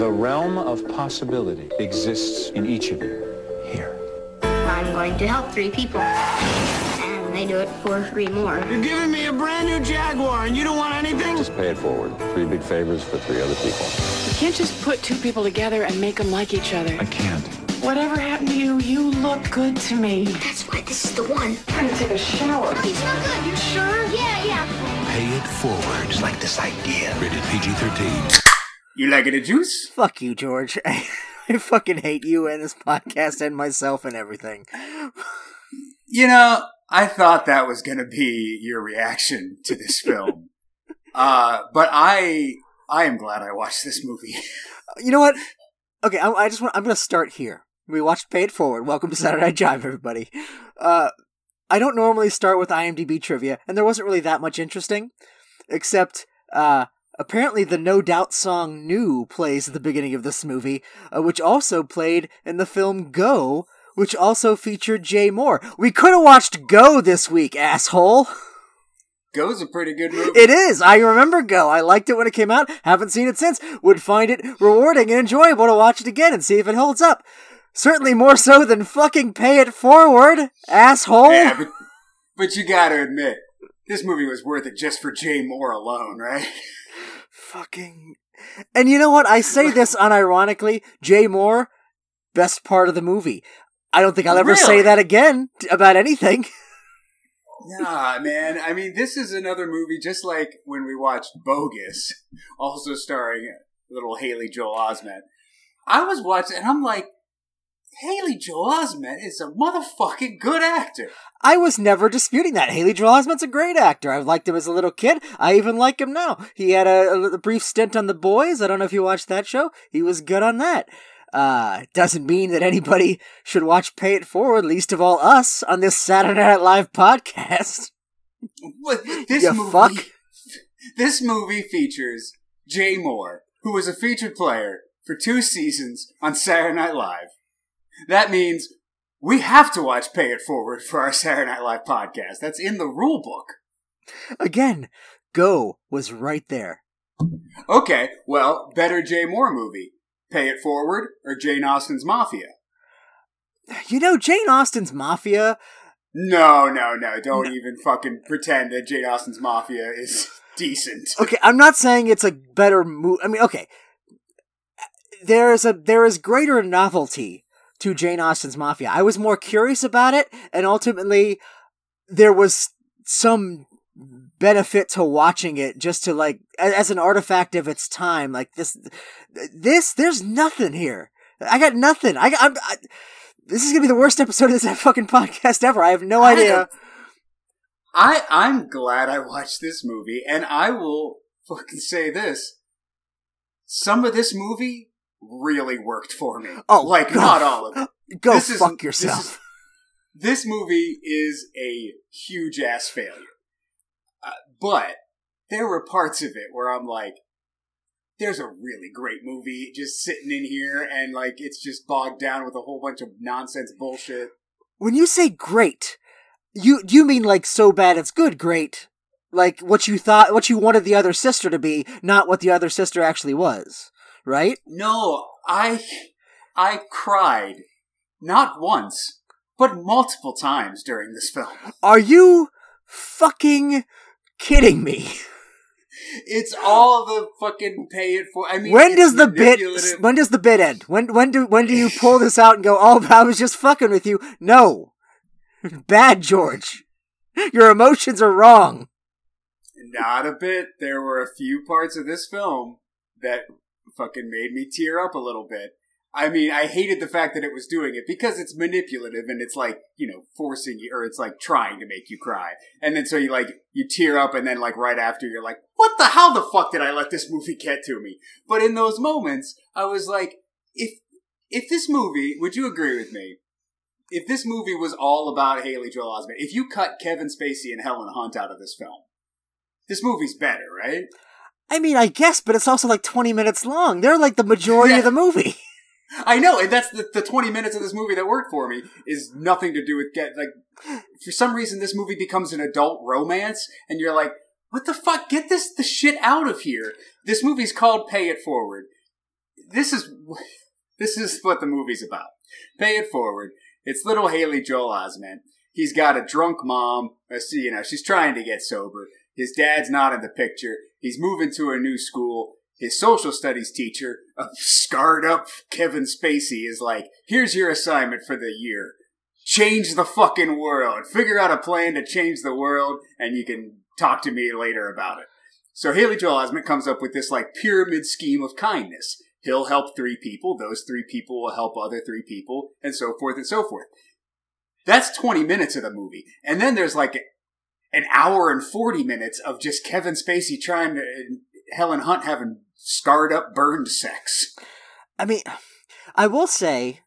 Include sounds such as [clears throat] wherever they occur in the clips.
The realm of possibility exists in each of you here. I'm going to help three people. And they do it for three more. You're giving me a brand new Jaguar and you don't want anything? Just pay it forward. Three big favors for three other people. You can't just put two people together and make them like each other. I can't. Whatever happened to you, you look good to me. That's why this is the one. I'm gonna take a shower. Oh, He's not good. You sure? Yeah, yeah. Pay it forward. Just like this idea. Rated PG-13. You like it a juice? Fuck you, George. [laughs] I fucking hate you and this podcast and myself and everything. You know, I thought that was going to be your reaction to this [laughs] film. uh, but I I am glad I watched this movie. [laughs] You know what? Okay, I, I just want. I'm going to start here. We watched Pay It Forward. Welcome to Saturday Night Jive, everybody. Uh, I don't normally start with IMDb trivia, and there wasn't really that much interesting, except uh, apparently the No Doubt song "New" plays at the beginning of this movie, uh, which also played in the film Go, which also featured Jay Mohr. We could have watched Go this week, asshole. Go's a pretty good movie. It is. I remember Go. I liked it when it came out. Haven't seen it since. Would find it rewarding and enjoyable to watch it again and see if it holds up. Certainly more so than fucking Pay It Forward, asshole. Yeah, but, but you gotta admit, this movie was worth it just for Jay Mohr alone, right? [laughs] Fucking. And you know what? I say [laughs] this unironically. Jay Mohr, best part of the movie. I don't think I'll ever say that again about anything. [laughs] Nah, man. I mean, this is another movie just like when we watched Bogus, [laughs] also starring little Haley Joel Osment. I was watching, and I'm like, Haley Joel Osment is a motherfucking good actor. I was never disputing that. Haley Joel Osment's a great actor. I've liked him as a little kid. I even like him now. He had a, a brief stint on The Boys. I don't know if you watched that show. He was good on that. Uh, doesn't mean that anybody should watch Pay It Forward, least of all us, on this Saturday Night Live podcast. What- This You movie, fuck. [laughs] this movie features Jay Mohr, who was a featured player for two seasons on Saturday Night Live. That means we have to watch Pay It Forward for our Saturday Night Live podcast. That's in the rule book. Again, Go was right there. Okay, well, better Jay Mohr movie. Pay It Forward or Jane Austen's Mafia? You know, Jane Austen's Mafia, No, no, no. Don't even fucking pretend that Jane Austen's Mafia is [laughs] decent. okay, I'm not saying it's a better movie. I mean, okay, there is a there is greater novelty to Jane Austen's Mafia. I was more curious about it, and ultimately, there was some benefit to watching it just to like as an artifact of its time. Like this, this there's nothing here. I got nothing. I, I'm. I, this is gonna be the worst episode of this [laughs] fucking podcast ever. I have no idea. don't- I I'm glad I watched this movie, and I will fucking say this: some of this movie really worked for me. Oh, like not all of it. [laughs] Go This is- fuck this yourself. is- This movie is a huge ass failure, uh, but there were parts of it where I'm like, "There's a really great movie just sitting in here, and like it's just bogged down with a whole bunch of nonsense bullshit." when you say great, you you mean like so bad it's good great, like what you thought, what you wanted the other sister to be, not what the other sister actually was, right? No, I I cried not once, but multiple times during this film. Are you fucking kidding me? It's all the fucking pay it for. I mean, when does the bit? When does the bit end? When when do when do you pull this out and go? Oh, I was just fucking with you. No, bad George. Your emotions are wrong. Not a bit. There were a few parts of this film that fucking made me tear up a little bit. I mean, I hated the fact that it was doing it because it's manipulative and it's like, you know, forcing you, or it's like trying to make you cry. And then so you like, you tear up and then like right after you're like, what the, how the fuck did I let this movie get to me? But in those moments, I was like, if, if this movie, would you agree with me? If this movie was all about Haley Joel Osment, if you cut Kevin Spacey and Helen Hunt out of this film, this movie's better, right? I mean, I guess, but it's also like twenty minutes long. They're like the majority Yeah. of the movie. [laughs] [laughs] I know, and that's the, the 20 minutes of this movie that worked for me is nothing to do with get like for some reason this movie becomes an adult romance and you're like, what the fuck? Get this the shit out of here. This movie's called Pay It Forward. this is [laughs] this is what the movie's about. Pay it forward. It's little Haley Joel Osment. He's got a drunk mom. uh, You know, she's trying to get sober. His dad's not in the picture. He's moving to a new school. His social studies teacher, a scarred up Kevin Spacey, is like, here's your assignment for the year. Change the fucking world. Figure out a plan to change the world, and you can talk to me later about it. So Haley Joel Osment comes up with this like pyramid scheme of kindness. He'll help three people. Those three people will help other three people, and so forth and so forth. That's 20 minutes of the movie. And then there's like an hour and 40 minutes of just Kevin Spacey trying to, and Helen Hunt having scarred up, burned sex. I mean, I will say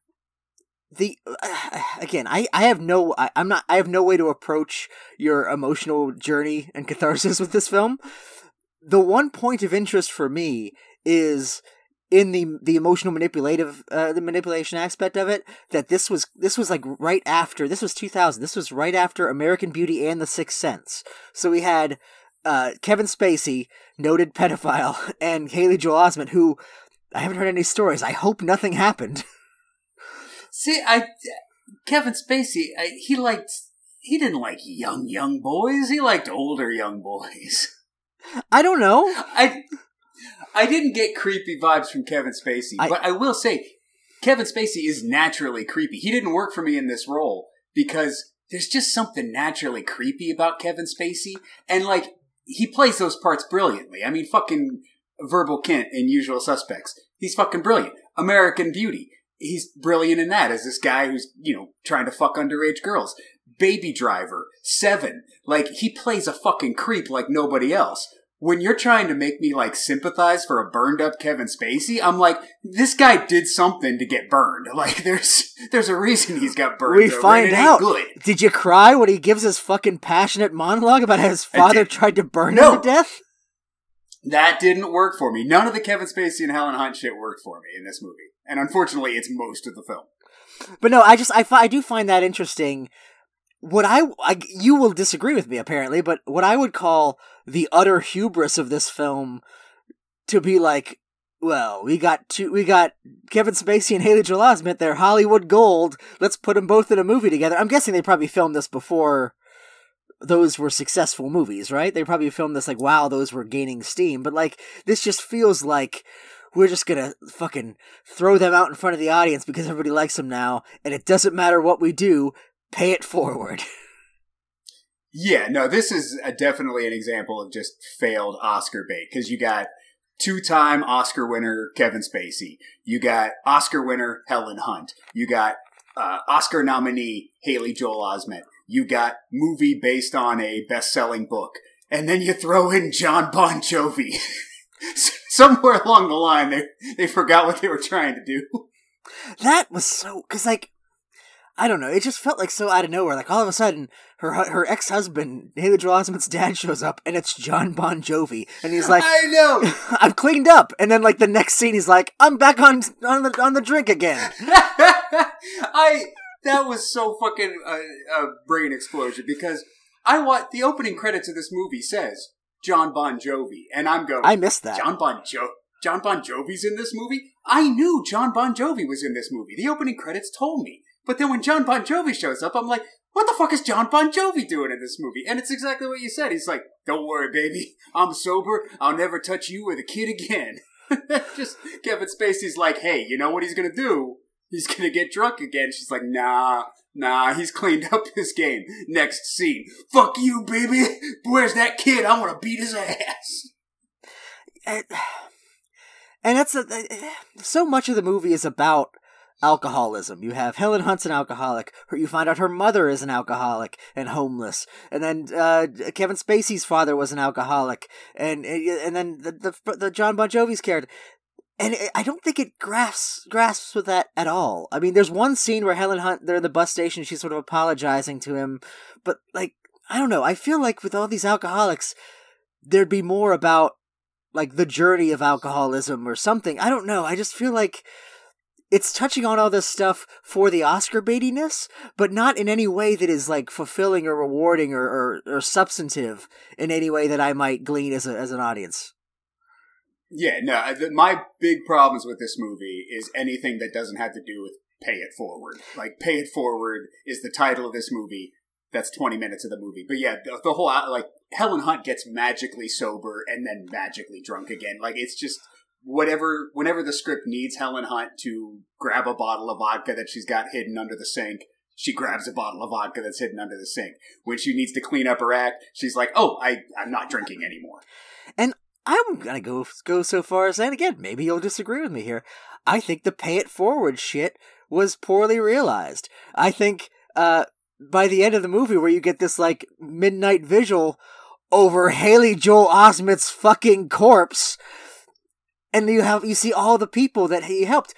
the [sighs] again, I I have no I, I'm not I have no way to approach your emotional journey and catharsis with this film. The one point of interest for me is in the the emotional manipulative uh, the manipulation aspect of it that this was this was like right after this was 2000 this was right after American Beauty and The Sixth Sense so we had uh, Kevin Spacey noted pedophile [laughs] and Haley Joel Osment who I haven't heard any stories I hope nothing happened [laughs] See, I Kevin Spacey, I, he liked he didn't like young young boys. He liked older young boys. [laughs] I don't know I I didn't get creepy vibes from Kevin Spacey, I- but I will say Kevin Spacey is naturally creepy. He didn't work for me in this role because there's just something naturally creepy about Kevin Spacey, and like he plays those parts brilliantly. I mean, fucking Verbal Kint in Usual Suspects. He's fucking brilliant. American Beauty. He's brilliant in that as this guy who's, you know, trying to fuck underage girls. Baby Driver, Seven. Like, he plays a fucking creep like nobody else. When you're trying to make me, like, sympathize for a burned up Kevin Spacey, I'm like, this guy did something to get burned. [laughs] Like, there's, there's a reason he's got burned. we find out Good. did you cry when he gives his fucking passionate monologue about how his father tried to burn No. him to death That didn't work for me. None of the Kevin Spacey and Helen Hunt shit worked for me in this movie. And unfortunately, it's most of the film. But no, I just I, I do find that interesting. What I, I you will disagree with me apparently, but what I would call the utter hubris of this film to be like, well, we got two, we got Kevin Spacey and Haley Joel Osment. They're Hollywood gold. Let's put them both in a movie together. I'm guessing they probably filmed this before those were successful movies, right? They probably filmed this like, wow, those were gaining steam. But like, this just feels like we're just gonna fucking throw them out in front of the audience because everybody likes them now, and it doesn't matter what we do, pay it forward. [laughs] Yeah, no, this is a, definitely an example of just failed Oscar bait because you got two-time Oscar winner Kevin Spacey, you got Oscar winner Helen Hunt, you got uh, Oscar nominee Haley Joel Osment, you got movie based on a best-selling book, and then you throw in Jon Bon Jovi. [laughs] Somewhere along the line, they they forgot what they were trying to do. that was so because like. I don't know. It just felt like so out of nowhere. Like all of a sudden, her her ex husband, Haley Joel Osment's dad, shows up, and it's Jon Bon Jovi, and he's like, I know. [laughs] "I've cleaned up." And then, like the next scene, he's like, "I'm back on on the on the drink again." [laughs] I that was so fucking a, a brain explosion because I want the opening credits of this movie says Jon Bon Jovi, and I'm going. I missed that. Jon Bon Jo. Jon Bon Jovi's in this movie. I knew Jon Bon Jovi was in this movie. The opening credits told me. But then when Jon Bon Jovi shows up, I'm like, what the fuck is Jon Bon Jovi doing in this movie? And it's exactly what you said. He's like, don't worry, baby. I'm sober. I'll never touch you or the kid again. [laughs] Just Kevin Spacey's like, hey, you know what he's gonna do? He's gonna get drunk again. She's like, nah, nah, he's cleaned up his game. Next scene. Fuck you, baby. Where's that kid? I wanna beat his ass. and, and that's a, so much of the movie is about alcoholism. You have Helen Hunt's an alcoholic. You find out her mother is an alcoholic and homeless, and then uh, Kevin Spacey's father was an alcoholic, and and then the the, the Jon Bon Jovi's character. And I don't think it grasps grasps with that at all. I mean, there's one scene where Helen Hunt they're in the bus station. She's sort of apologizing to him, but like I don't know. I feel like with all these alcoholics, there'd be more about like the journey of alcoholism or something. I don't know. I just feel like it's touching on all this stuff for the Oscar baitiness, but not in any way that is like fulfilling or rewarding or, or, or substantive in any way that I might glean as a, as an audience. Yeah, no. My big problems with this movie is anything that doesn't have to do with pay it forward. Like, pay it forward is the title of this movie. That's 20 minutes of the movie. But yeah, the, the whole, like, Helen Hunt gets magically sober and then magically drunk again. Like, it's just whatever, whenever the script needs Helen Hunt to grab a bottle of vodka that she's got hidden under the sink, she grabs a bottle of vodka that's hidden under the sink. When she needs to clean up her act, she's like, oh, I, I'm not drinking anymore. And I'm gonna go go so far as saying again. Maybe you'll disagree with me here. I think the pay it forward shit was poorly realized. I think uh, by the end of the movie, where you get this like midnight visual over Haley Joel Osment's fucking corpse, and you have you see all the people that he helped.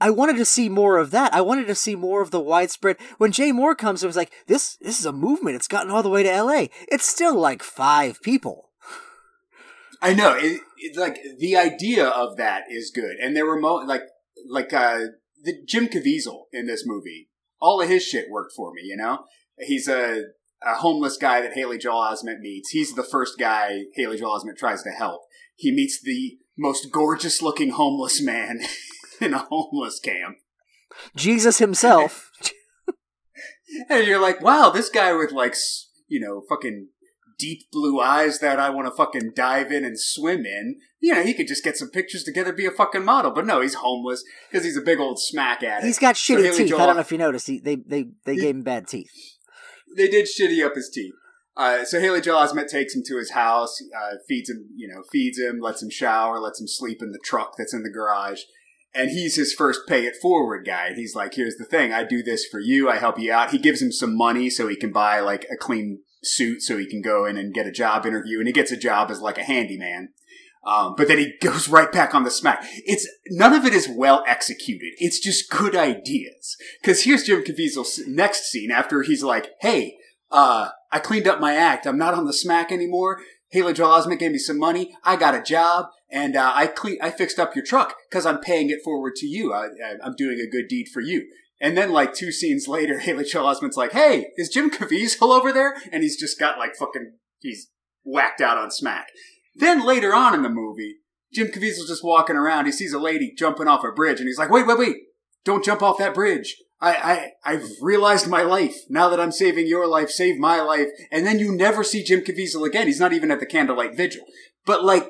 I wanted to see more of that. I wanted to see more of the widespread. When Jay Mohr comes, it was like this. This is a movement. It's gotten all the way to L.A. It's still like five people. I know. It, it, like the idea of that is good, and there were mo- like like uh, the Jim Caviezel in this movie. All of his shit worked for me. You know, he's a a homeless guy that Haley Joel Osment meets. He's the first guy Haley Joel Osment tries to help. He meets the most gorgeous looking homeless man [laughs] in a homeless camp. Jesus himself. [laughs] And you're like, wow, this guy with like, you know, fucking deep blue eyes that I want to fucking dive in and swim in. You know, he could just get some pictures together, be a fucking model. But no, he's homeless because he's a big old smack addict. He's got So shitty Haley teeth. Joel- I don't know if you noticed. He, they they they He- gave him bad teeth. They did shitty up his teeth. Uh, so Haley Joel Osment takes him to his house, uh, feeds him, you know, feeds him, lets him shower, lets him sleep in the truck that's in the garage. And he's his first pay it forward guy. And he's like, here's the thing. I do this for you. I help you out. He gives him some money so he can buy like a clean suit so he can go in and get a job interview. And he gets a job as like a handyman. Um, but then he goes right back on the smack. It's none of it is well executed. It's just good ideas. Because here's Jim Caviezel's next scene after he's like, "Hey, uh, I cleaned up my act. I'm not on the smack anymore. Haley Joel Osment gave me some money. I got a job, and uh, I clean. I fixed up your truck because I'm paying it forward to you. I, I'm doing a good deed for you." And then, like two scenes later, [laughs] Haley Joel Osment's like, "Hey, is Jim Caviezel over there?" And he's just got like fucking. He's whacked out on smack. Then later on in the movie, Jim Caviezel's just walking around. He sees a lady jumping off a bridge, and he's like, "Wait, wait, wait! Don't jump off that bridge! I, I, I've realized my life. Now that I'm saving your life, save my life." And then you never see Jim Caviezel again. He's not even at the candlelight vigil. But like,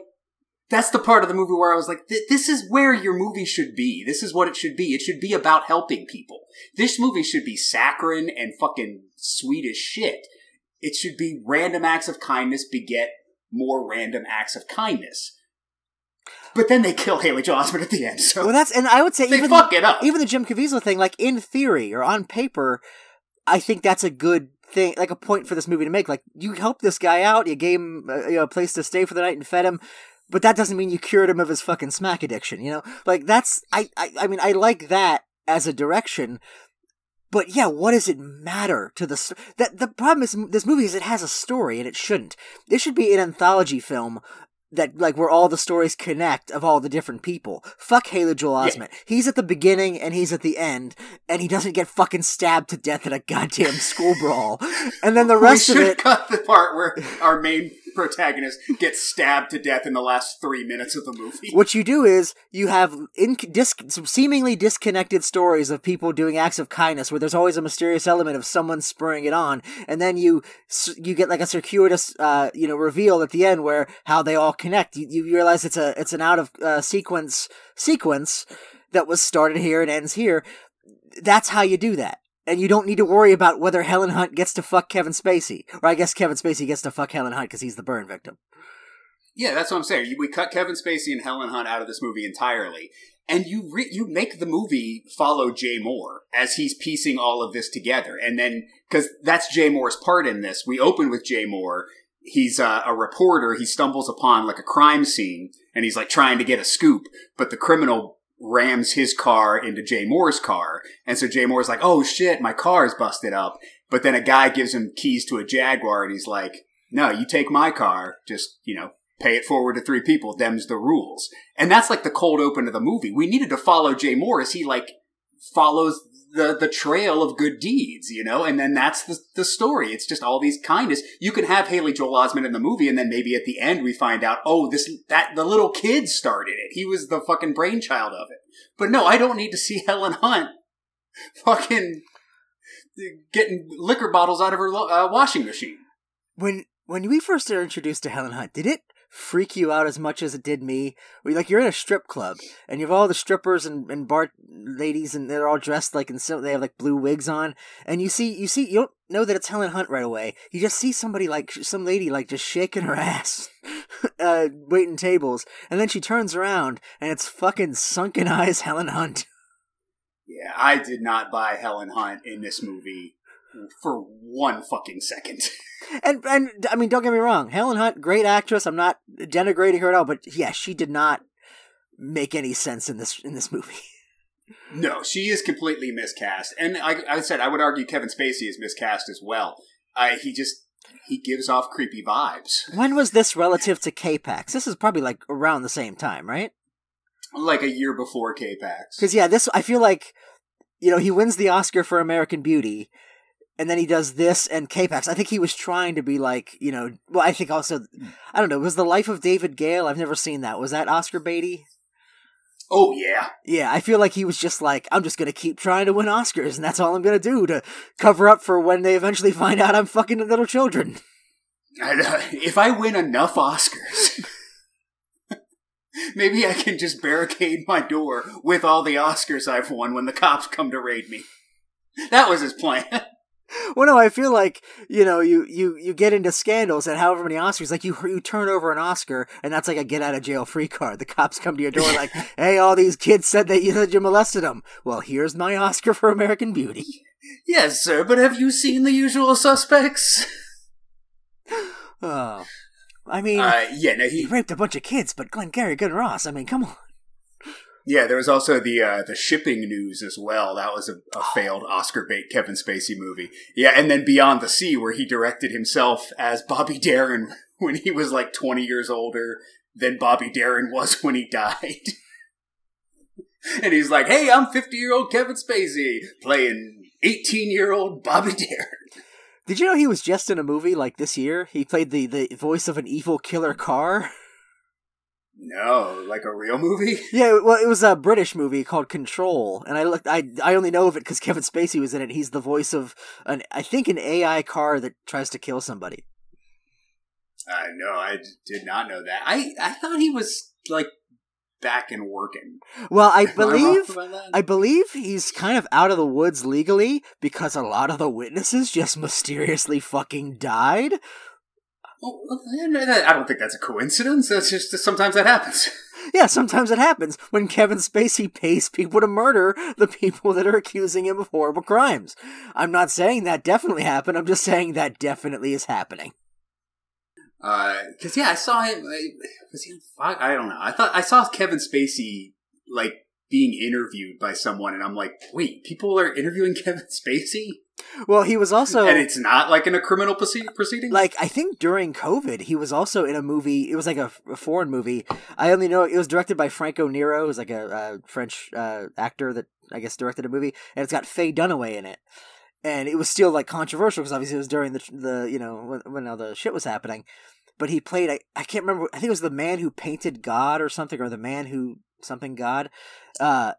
that's the part of the movie where I was like, "Th- "This is where your movie should be. This is what it should be. It should be about helping people. This movie should be saccharine and fucking sweet as shit. It should be random acts of kindness beget more random acts of kindness. But then they kill Haley Joel Osment at the end, so Well, that's and I would say even fuck it up. even the Jim Caviezel thing, like in theory or on paper, I think that's a good thing, like a point for this movie to make. Like you helped this guy out, you gave him uh, you know, a place to stay for the night and fed him, but that doesn't mean you cured him of his fucking smack addiction. You know, like that's I I, I mean I like that as a direction. But yeah, what does it matter to the st- that the problem is this movie is it has a story and it shouldn't. This should be an anthology film that like where all the stories connect of all the different people. Fuck Haley Joel Yeah. Osment. He's at the beginning and he's at the end, and he doesn't get fucking stabbed to death in a goddamn school brawl. And then the [laughs] rest of the- we of should it, cut the part where our main protagonist gets stabbed to death in the last three minutes of the movie. what you do is you have in, dis, seemingly disconnected stories of people doing acts of kindness where there's always a mysterious element of someone spurring it on and then you you get like a circuitous uh, you know reveal at the end where how they all connect. You, you realize it's a it's an out of uh, sequence sequence that was started here and ends here. That's how you do that. And you don't need to worry about whether Helen Hunt gets to fuck Kevin Spacey. Or I guess Kevin Spacey gets to fuck Helen Hunt because he's the burn victim. Yeah, that's what I'm saying. We cut Kevin Spacey and Helen Hunt out of this movie entirely, and you re- you make the movie follow Jay Mohr as he's piecing all of this together, and then because that's Jay Mohr's part in this. We open with Jay Mohr. He's uh, a reporter. He stumbles upon like a crime scene, and he's like trying to get a scoop, but the criminal rams his car into Jay Mohr's car, and so Jay Mohr's like, "Oh shit, my car is busted up." But then a guy gives him keys to a Jaguar, and he's like, "No, you take my car. Just you know." pay it forward to three people. Them's the rules. And that's like the cold open of the movie. We needed to follow Jay Mohr as he like follows the the trail of good deeds, you know, and then that's the the story. It's just all these kindness. You can have Haley Joel Osment in the movie, and then maybe at the end we find out, oh, this that the little kid started it. He was the fucking brainchild of it. But no, I don't need to see [laughs] Helen Hunt fucking getting liquor bottles out of her uh, washing machine. When when we first are introduced to Helen Hunt, did it freak you out as much as it did me? Where, like you're in a strip club and you have all the strippers and, and bar ladies and they're all dressed like in some they have like blue wigs on and you see you see you don't know that it's Helen Hunt right away. You just see somebody like some lady like just shaking her [laughs] ass, [laughs] uh, waiting tables, and then she turns around and it's fucking sunken [laughs] eyes Helen Hunt. Yeah, I did not buy Helen Hunt in this movie for one fucking second. And and I mean, don't get me wrong, Helen Hunt, great actress. I'm not denigrating her at all, but yeah, she did not make any sense in this in this movie. [laughs] No, she is completely miscast, and I, I said I would argue Kevin Spacey is miscast as well. Uh, he just he gives off creepy vibes. When was this relative to K-Pax? This is probably like around the same time, right? Like a year before K-Pax. Because yeah, this I feel like you know he wins the Oscar for American Beauty, and then he does this and K-Pax. I think he was trying to be like, you know, well, I think also, I don't know, was the Life of David Gale? I've never seen that. Was that Oscar Beatty? Oh yeah, yeah. I feel like he was just like, I'm just gonna keep trying to win Oscars, and that's all I'm gonna do to cover up for when they eventually find out I'm fucking little children. if I win enough Oscars, [laughs] maybe I can just barricade my door with all the Oscars I've won when the cops come to raid me. That was his plan. [laughs] [laughs] well, no, I feel like you know you you you get into scandals and however many Oscars, like you you turn over an Oscar and that's like a get out of jail free card. The cops come to your door like, [laughs] "Hey, all these kids said that you said you molested them. Well, here's my Oscar for American Beauty." Yes, sir, but have you seen the usual suspects? [laughs] oh, I mean, uh, yeah, no, he... he raped a bunch of kids, but Glengarry Glen Ross. I mean, come on. Yeah, there was also the uh, the shipping news as well. That was a, a failed Oscar bait Kevin Spacey movie. Yeah, and then Beyond the Sea, where he directed himself as Bobby Darin [laughs] when he was like twenty years older than Bobby Darin was when he died. [laughs] and he's like, "Hey, I'm fifty year old Kevin Spacey playing eighteen year old Bobby Darin." Did you know he was just in a movie like this year? He played the the voice of an evil killer car. [laughs] No, like a real movie? [laughs] Yeah, well, it was a British movie called Control, and I looked. I I only know of it because Kevin Spacey was in it. He's the voice of an, I think, an AI car that tries to kill somebody. Uh, know. I did not know that. I I thought he was like back and working. Well, I [laughs] believe I believe he's kind of out of the woods legally because a lot of the witnesses just [laughs] mysteriously fucking died. I don't think that's a coincidence. That's just sometimes that happens. [laughs] Yeah, sometimes it happens when Kevin Spacey pays people to murder the people that are accusing him of horrible crimes. I'm not saying that definitely happened. I'm just saying that definitely is happening. Because uh, yeah, I saw him. Was he on I don't know. I thought I saw Kevin Spacey like being interviewed by someone, and I'm like, wait, people are interviewing [laughs] Kevin Spacey? Well, he was also, and it's not like in a criminal proceeding. Like I think during COVID, he was also in a movie. It was like a, a foreign movie. I only know it was directed by Franco Nero, who's like a, a French uh, actor that I guess directed a movie, and it's got Faye Dunaway in it. And it was still like controversial because obviously it was during the the you know when, when all the shit was happening. But he played I, I can't remember I think it was the man who painted God or something or the man who something God. Uh,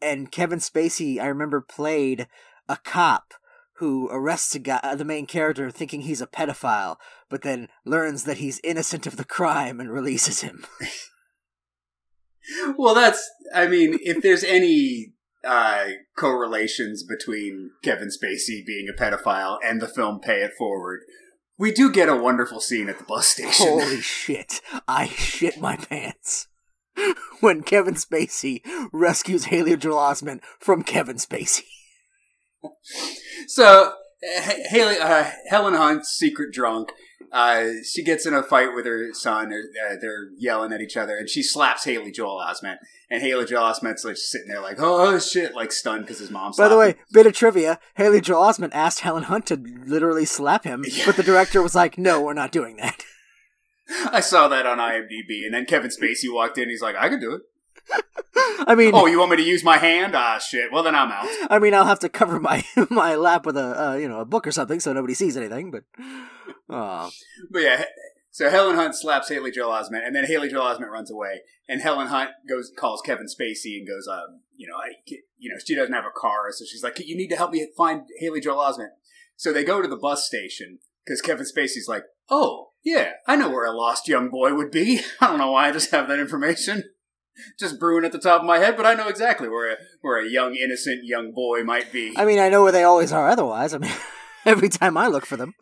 and Kevin Spacey I remember played a cop who arrests a guy, the main character thinking he's a pedophile, but then learns that he's innocent of the crime and releases him. [laughs] well, that's, I mean, if there's any uh, correlations between Kevin Spacey being a pedophile and the film Pay It Forward, we do get a wonderful scene at the bus station. Holy [laughs] shit. I shit my pants. [laughs] When Kevin Spacey rescues Haley Joel Osment from Kevin Spacey. So Haley, uh, Helen Hunt's secret drunk. Uh, she gets in a fight with her son. Uh, they're yelling at each other, and she slaps Haley Joel Osment. And Haley Joel Osment's like sitting there, like, "Oh shit!" like stunned because his mom. By the way, him. bit of trivia: Haley Joel Osment asked Helen Hunt to literally slap him, yeah. but the director was like, "No, we're not doing that." [laughs] I saw that on IMDb, and then Kevin Spacey walked in. He's like, "I can do it." I mean, Oh, you want me to use my hand? Ah, shit. Well, then I'm out. I mean, I'll have to cover my [laughs] my lap with a uh, you know a book or something so nobody sees anything. But uh, But yeah, so Helen Hunt slaps Haley Joel Osment, and then Haley Joel Osment runs away, and Helen Hunt goes calls Kevin Spacey and goes, um, you know, I, you know, she doesn't have a car, so she's like, you need to help me find Haley Joel Osment. So they go to the bus station because Kevin Spacey's like, oh yeah, I know where a lost young boy would be. [laughs] I don't know why I just have that information. Just brewing at the top of my head, but I know exactly where a, where a young innocent young boy might be. I mean, I know where they always are. Otherwise, I mean, [laughs] every time I look for them,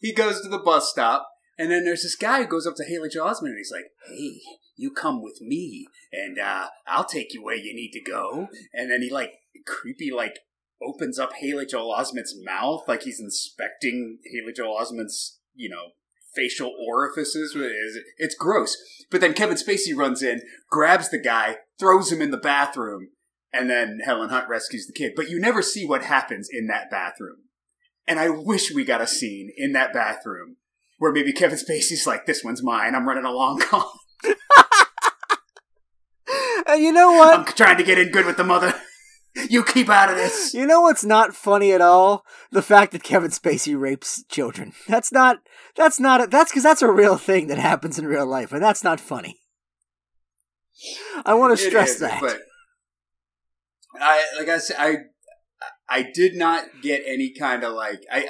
he goes to the bus stop, and then there's this guy who goes up to Haley Joel Osment, and he's like, "Hey, you come with me, and uh, I'll take you where you need to go." And then he like creepy like opens up Haley Joel Osment's mouth, like he's inspecting Haley Joel Osment's you know facial orifices. It's- gross. But then Kevin Spacey runs in, grabs the guy, throws him in the bathroom, and then Helen Hunt rescues the kid. But you never see what happens in that bathroom. And I wish we got a scene in that bathroom where maybe Kevin Spacey's like, "This one's mine. I'm running a long con. [laughs] and you know what? I'm trying to get in good with the mother. You keep out of this." [laughs] You know what's not funny at all? The fact that Kevin Spacey rapes children. That's not. That's not. A, that's because that's a real thing that happens in real life, and that's not funny. I want to stress is, that. But I like I said, I I did not get any kind of like I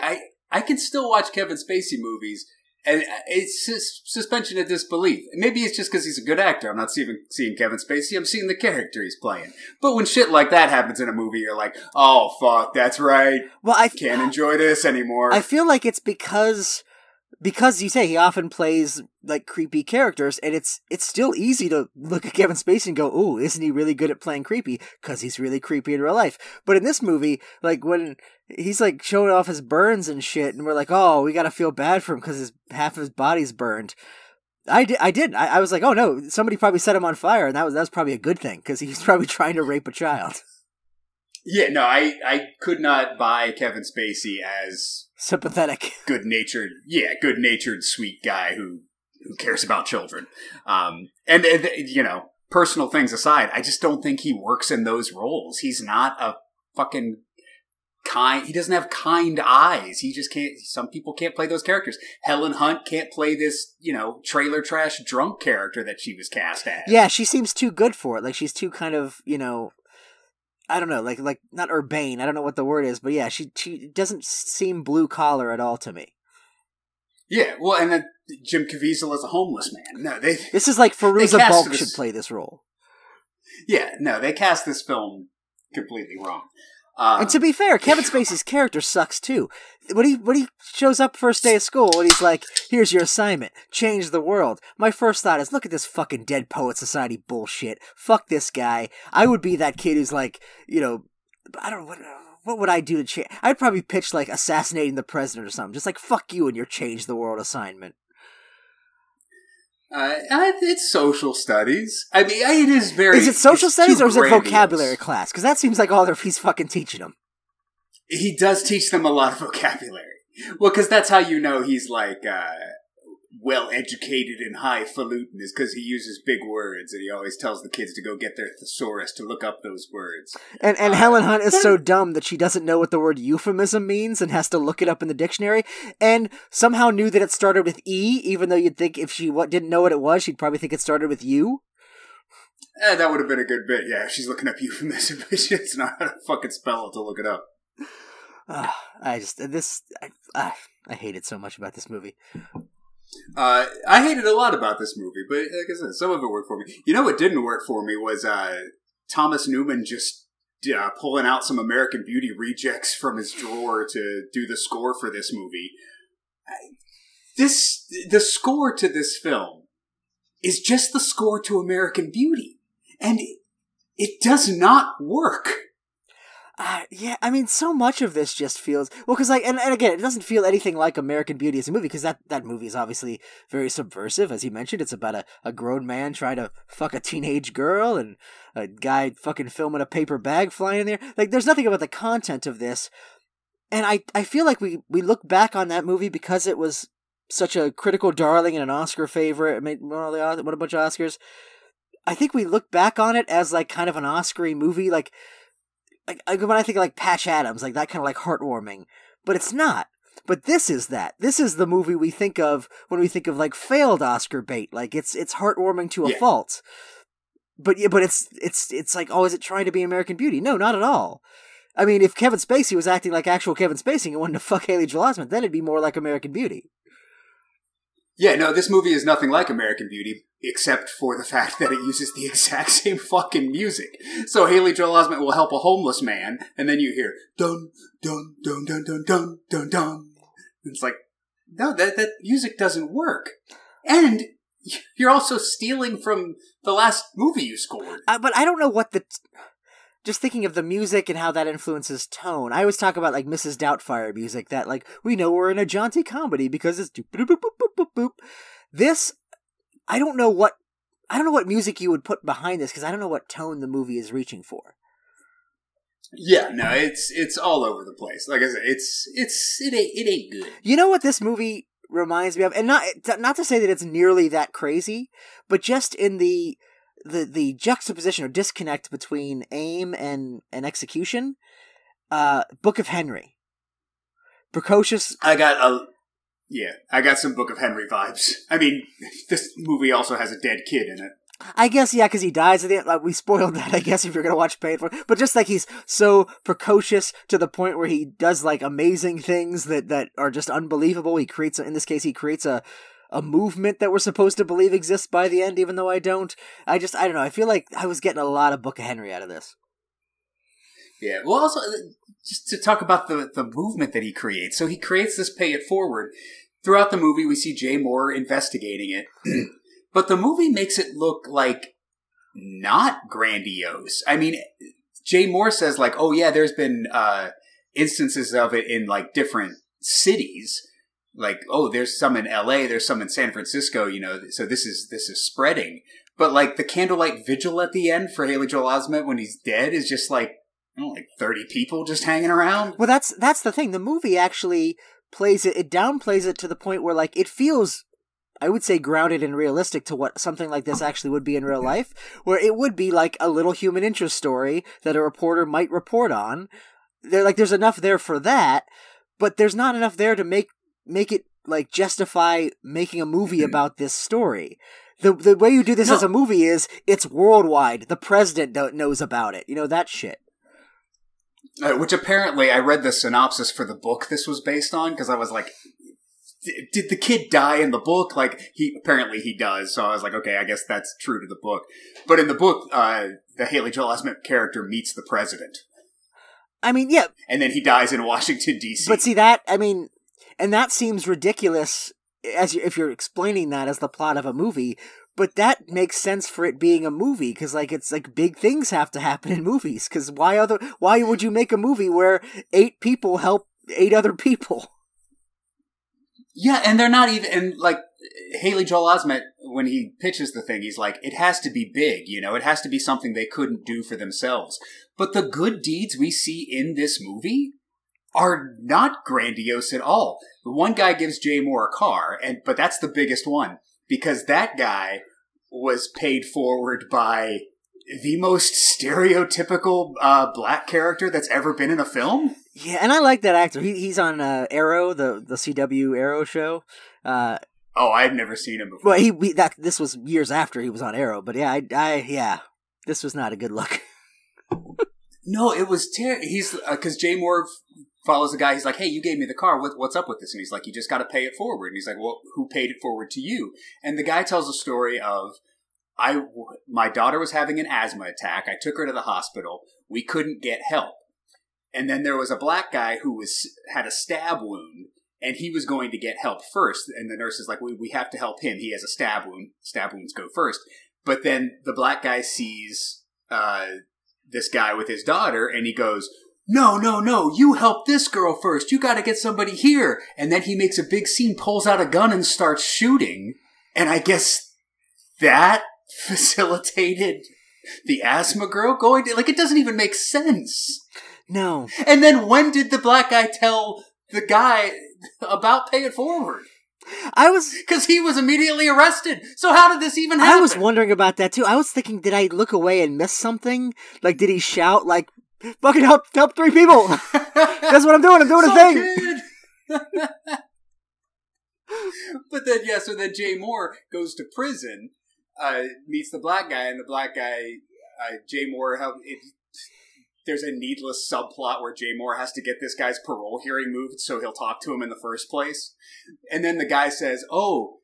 I I can still watch Kevin Spacey movies. And uh, it's sus- suspension of disbelief. Maybe it's just because he's a good actor. I'm not seeing seeing Kevin Spacey. I'm seeing the character he's playing. But when shit like that happens in a movie, you're like, "Oh fuck, that's right. well, I Can't enjoy this anymore." I feel like it's because because you say he often plays like creepy characters, and it's it's still easy to look at Kevin Spacey and go, "Ooh, isn't he really good at playing creepy?" Because he's really creepy in real life. But in this movie, like when he's like showing off his burns and shit, and we're like, "Oh, we gotta feel bad for him because his half of his body's burned." I did. I did. I, I was like, "Oh no, somebody probably set him on fire," and that was that was probably a good thing because he's [laughs] probably trying to rape a child. yeah, no, I I could not buy Kevin Spacey as Sympathetic. [laughs] good natured, yeah, good natured, sweet guy who who cares about children. Um, and, and you know, personal things aside, I just don't think he works in those roles. He's not a fucking kind. He doesn't have kind eyes. He just can't. Some people can't play those characters. Helen Hunt can't play this, you know, trailer trash drunk character that she was cast as. Yeah, she seems too good for it. Like she's too kind of, you know, I don't know, like like not urbane. I don't know what the word is, but yeah, she she doesn't seem blue collar at all to me. yeah. Well, and then Jim Caviezel is a homeless man. No, they. This is like Fairuza Balk this- should play this role. Yeah, no, they cast this film completely wrong. Uh, And to be fair, Kevin Spacey's character sucks too. When he when he shows up first day of school and he's like, "Here's your assignment: change the world." My first thought is, "Look at this fucking Dead Poet Society bullshit. Fuck this guy." I would be that kid who's like, you know, I don't know what. What would I do to change? I'd probably pitch like assassinating the president or something. Just like fuck you and your change the world assignment. Uh, it's social studies. I mean, it is very. Is it social studies or is it grandiose. vocabulary class? Because that seems like all that he's fucking teaching them. He does teach them a lot of vocabulary. Well, because that's how you know he's like uh, well educated and highfalutin, is because he uses big words and he always tells the kids to go get their thesaurus to look up those words. And and Uh, Helen Hunt is so [laughs] dumb that she doesn't know what the word euphemism means and has to look it up in the dictionary. And somehow knew that it started with E, even though you'd think if she what didn't know what it was, she'd probably think it started with U. Eh, that would have been a good bit. Yeah, if she's looking up [laughs] euphemism, but she doesn't know how to fucking spell it to look it up. Ah, I just this I, ah, I hated so much about this movie. Uh, I hated a lot about this movie, but like I said, some of it worked for me. You know what didn't work for me was uh, Thomas Newman just uh, pulling out some American Beauty rejects from his drawer to do the score for this movie. This the score to this film is just the score to American Beauty, and it, it does not work. Uh, yeah, I mean, so much of this just feels well, because like, and, and again, it doesn't feel anything like American Beauty as a movie, because that that movie is obviously very subversive, as you mentioned. It's about a, a grown man trying to fuck a teenage girl, and a guy fucking filming a paper bag flying in there. Like, there's nothing about the content of this, and I I feel like we we look back on that movie because it was such a critical darling and an Oscar favorite. It made won all the a bunch of Oscars. I think we look back on it as like kind of an Oscar movie, like, like like when I think of like Patch Adams, like that kind of like heartwarming, but it's not. But this is that. This is the movie we think of when we think of like failed Oscar bait. Like it's it's heartwarming to a Yeah. fault. But yeah, but it's it's it's like oh, is it trying to be American Beauty? No, not at all. I mean, if Kevin Spacey was acting like actual Kevin Spacey and wanted to fuck Haley Joel Osment, then it'd be more like American Beauty. Yeah, no, this movie is nothing like American Beauty, except for the fact that it uses the [laughs] exact same fucking music. So Haley Joel Osment will help a homeless man, and then you hear dun dun dun dun dun dun dun dun. And It's like, no, that that music doesn't work, and [laughs] you're also stealing from the last movie you scored. Uh, but I don't know what the. Just thinking of the music and how that influences tone. I always talk about like Mrs. Doubtfire music that like we know we're in a jaunty comedy because it's boop boop boop boop boop boop. This, I don't know what I don't know what music you would put behind this because I don't know what tone the movie is reaching for. Yeah, no, it's it's all over the place. Like I said, it's it's it ain't it ain't good. You know what this movie reminds me of, and not not to say that it's nearly that crazy, but just in the the the juxtaposition or disconnect between aim and and execution. Uh, Book of Henry, precocious. I got a yeah, I got some Book of Henry vibes. I mean, this movie also has a dead kid in it. I guess yeah, because he dies at the end. Like we spoiled that, I guess, if you're gonna watch Paid for. But just like he's so precocious to the point where he does like amazing things that that are just unbelievable. He creates, in this case, he creates a a movement that we're supposed to believe exists by the end, even though I don't. I just I don't know. I feel like I was getting a lot of Book of Henry out of this. Yeah. Well, also uh, just to talk about the the movement that he creates. So he creates this pay it forward. Throughout the movie, we see Jay Mohr investigating it, [clears throat] but the movie makes it look like not grandiose. I mean, Jay Mohr says like, "Oh yeah, there's been uh, instances of it in like different cities." Like, oh, there's some in L.A., there's some in San Francisco. You know, so this is this is spreading. But like the candlelight vigil at the end for Haley Joel Osment when he's dead is just like I don't know, like 30 people just hanging around. Well, that's that's the thing. The movie actually plays it. It downplays it to the point where like it feels. I would say grounded and realistic to what something like this actually would be in real life, where it would be like a little human interest story that a reporter might report on. There, like, there's enough there for that, but there's not enough there to make make it like justify making a movie about this story. The the way you do this No. as a movie is it's worldwide. The president knows about it. You know that shit. Uh, which apparently I read the synopsis for the book this was based on because I was like, did the kid die in the book? Like he apparently he does. So I was like, okay, I guess that's true to the book. But in the book, uh, the Haley Joel Osment character meets the president, I mean, yeah, and then he dies in Washington D.C. But see that I mean, and that seems ridiculous as you, if you're explaining that as the plot of a movie. But that makes sense for it being a movie because like it's like big things have to happen in movies. Because why other why would you make a movie where eight people help eight other people? Yeah, and they're not even and like Haley Joel Osment when he pitches the thing, he's like, it has to be big, you know, it has to be something they couldn't do for themselves. But the good deeds we see in this movie are not grandiose at all. The one guy gives Jay Mohr a car, and but that's the biggest one because that guy was paid forward by the most stereotypical uh, black character that's ever been in a film. Yeah, and I like that actor. He, he's on uh, Arrow, the the CW Arrow show. Uh, Oh, I've never seen him before. well, he we, that this was years after he was on Arrow, but yeah, I, I yeah, this was not a good look. [laughs] No, it was terrible. He's because Jay Mohr follows the guy. He's like, "Hey, you gave me the car. What, what's up with this?" And he's like, "You just got to pay it forward." And he's like, "Well, who paid it forward to you?" And the guy tells a story of, "I, my daughter was having an asthma attack. I took her to the hospital. We couldn't get help, and then there was a black guy who was had a stab wound." And he was going to get help first, and the nurse is like, "We we have to help him. He has a stab wound. Stab wounds go first. But then the black guy sees uh, this guy with his daughter and he goes, No, no, no, you help this girl first. You gotta get somebody here. And then he makes a big scene, pulls out a gun and starts shooting. And I guess that [laughs] facilitated the asthma girl going to, like, it doesn't even make sense. No, And then when did the black guy tell the guy about pay it forward? I was because he was immediately arrested. So how did this even happen? I was wondering about that too. I was thinking, did I look away and miss something? Like, did he shout like, "Fucking help! Help three people!" [laughs] That's what I'm doing. I'm doing a thing. [laughs] but then, yeah, so then Jay Mohr goes to prison, uh, meets the black guy, and the black guy, uh, Jay Mohr, how it, there's a needless subplot where Jay Mohr has to get this guy's parole hearing moved so he'll talk to him in the first place. And then the guy says, Oh,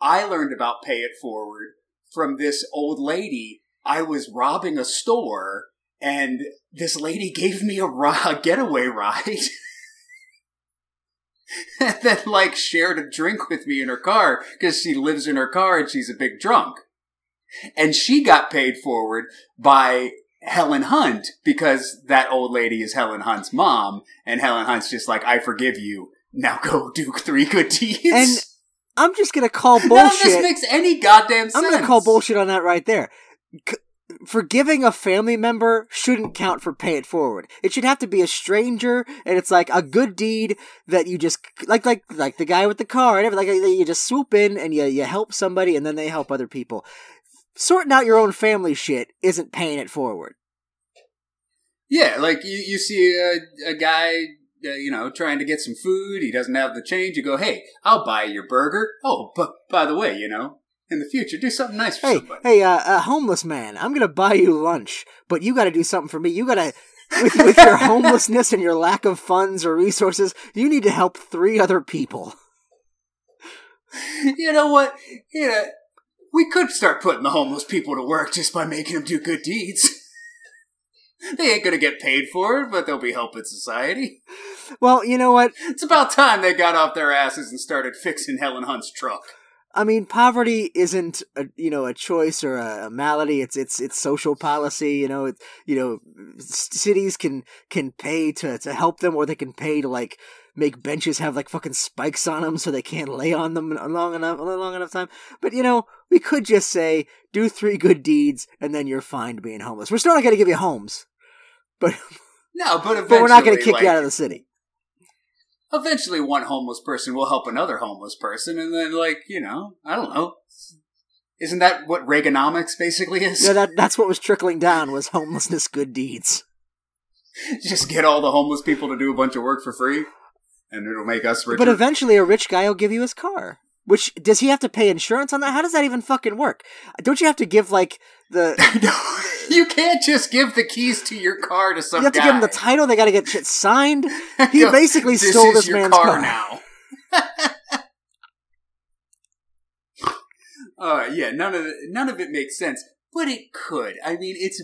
I learned about Pay It Forward from this old lady. I was robbing a store and this lady gave me a, a getaway ride. [laughs] and then like shared a drink with me in her car because she lives in her car and she's a big drunk. And she got paid forward by Helen Hunt because that old lady is Helen Hunt's mom, and Helen Hunt's just like, I forgive you. Now go [laughs] do three good deeds. And I'm just gonna [laughs] call bullshit. None of this makes any goddamn sense. I'm gonna call bullshit on that right there. Forgiving a family member shouldn't count for pay it forward. It should have to be a stranger, and it's like a good deed that you just like, like, like the guy with the car, and everything. Like you just swoop in and you you help somebody, and then they help other people. Sorting out your own family shit isn't paying it forward. Yeah, like you, you see a, a guy, uh, you know, trying to get some food. He doesn't have the change. You go, hey, I'll buy your burger. Oh, but by the way, you know, in the future, do something nice for hey, somebody. Hey, uh, uh, homeless man, I'm gonna buy you lunch, but you got to do something for me. You gotta. with, with your [laughs] homelessness and your lack of funds or resources, you need to help three other people. [laughs] You know what? You know, we could start putting the homeless people to work just by making them do good deeds. [laughs] they ain't gonna get paid for it, but they'll be helping society. Well, you know what? It's about time they got off their asses and started fixing Helen Hunt's truck. I mean, poverty isn't a, you know a choice or a, a malady. It's it's it's social policy. You know, it, you know, c- cities can can pay to to help them, or they can pay to like make benches have like fucking spikes on them so they can't lay on them long enough long enough time. But you know, we could just say do three good deeds and then you're fine being homeless. We're still not going to give you homes, but No, but but we're not going to kick like, you out of the city. Eventually, one homeless person will help another homeless person, and then, like, you know, I don't know. Isn't that what Reaganomics basically is? Yeah, that that's what was trickling down was homelessness good deeds. [laughs] Just get all the homeless people to do a bunch of work for free, and it'll make us richer. But eventually, a rich guy will give you his car. Which does he have to pay insurance on that? How does that even fucking work? Don't you have to give like the [laughs] [laughs] you can't just give the keys to your car to some you have to guy. give him the title? They got to get shit signed. [laughs] He basically this stole is this man's car, car. now. [laughs] uh, yeah, none of it, none of it makes sense, but it could. I mean, it's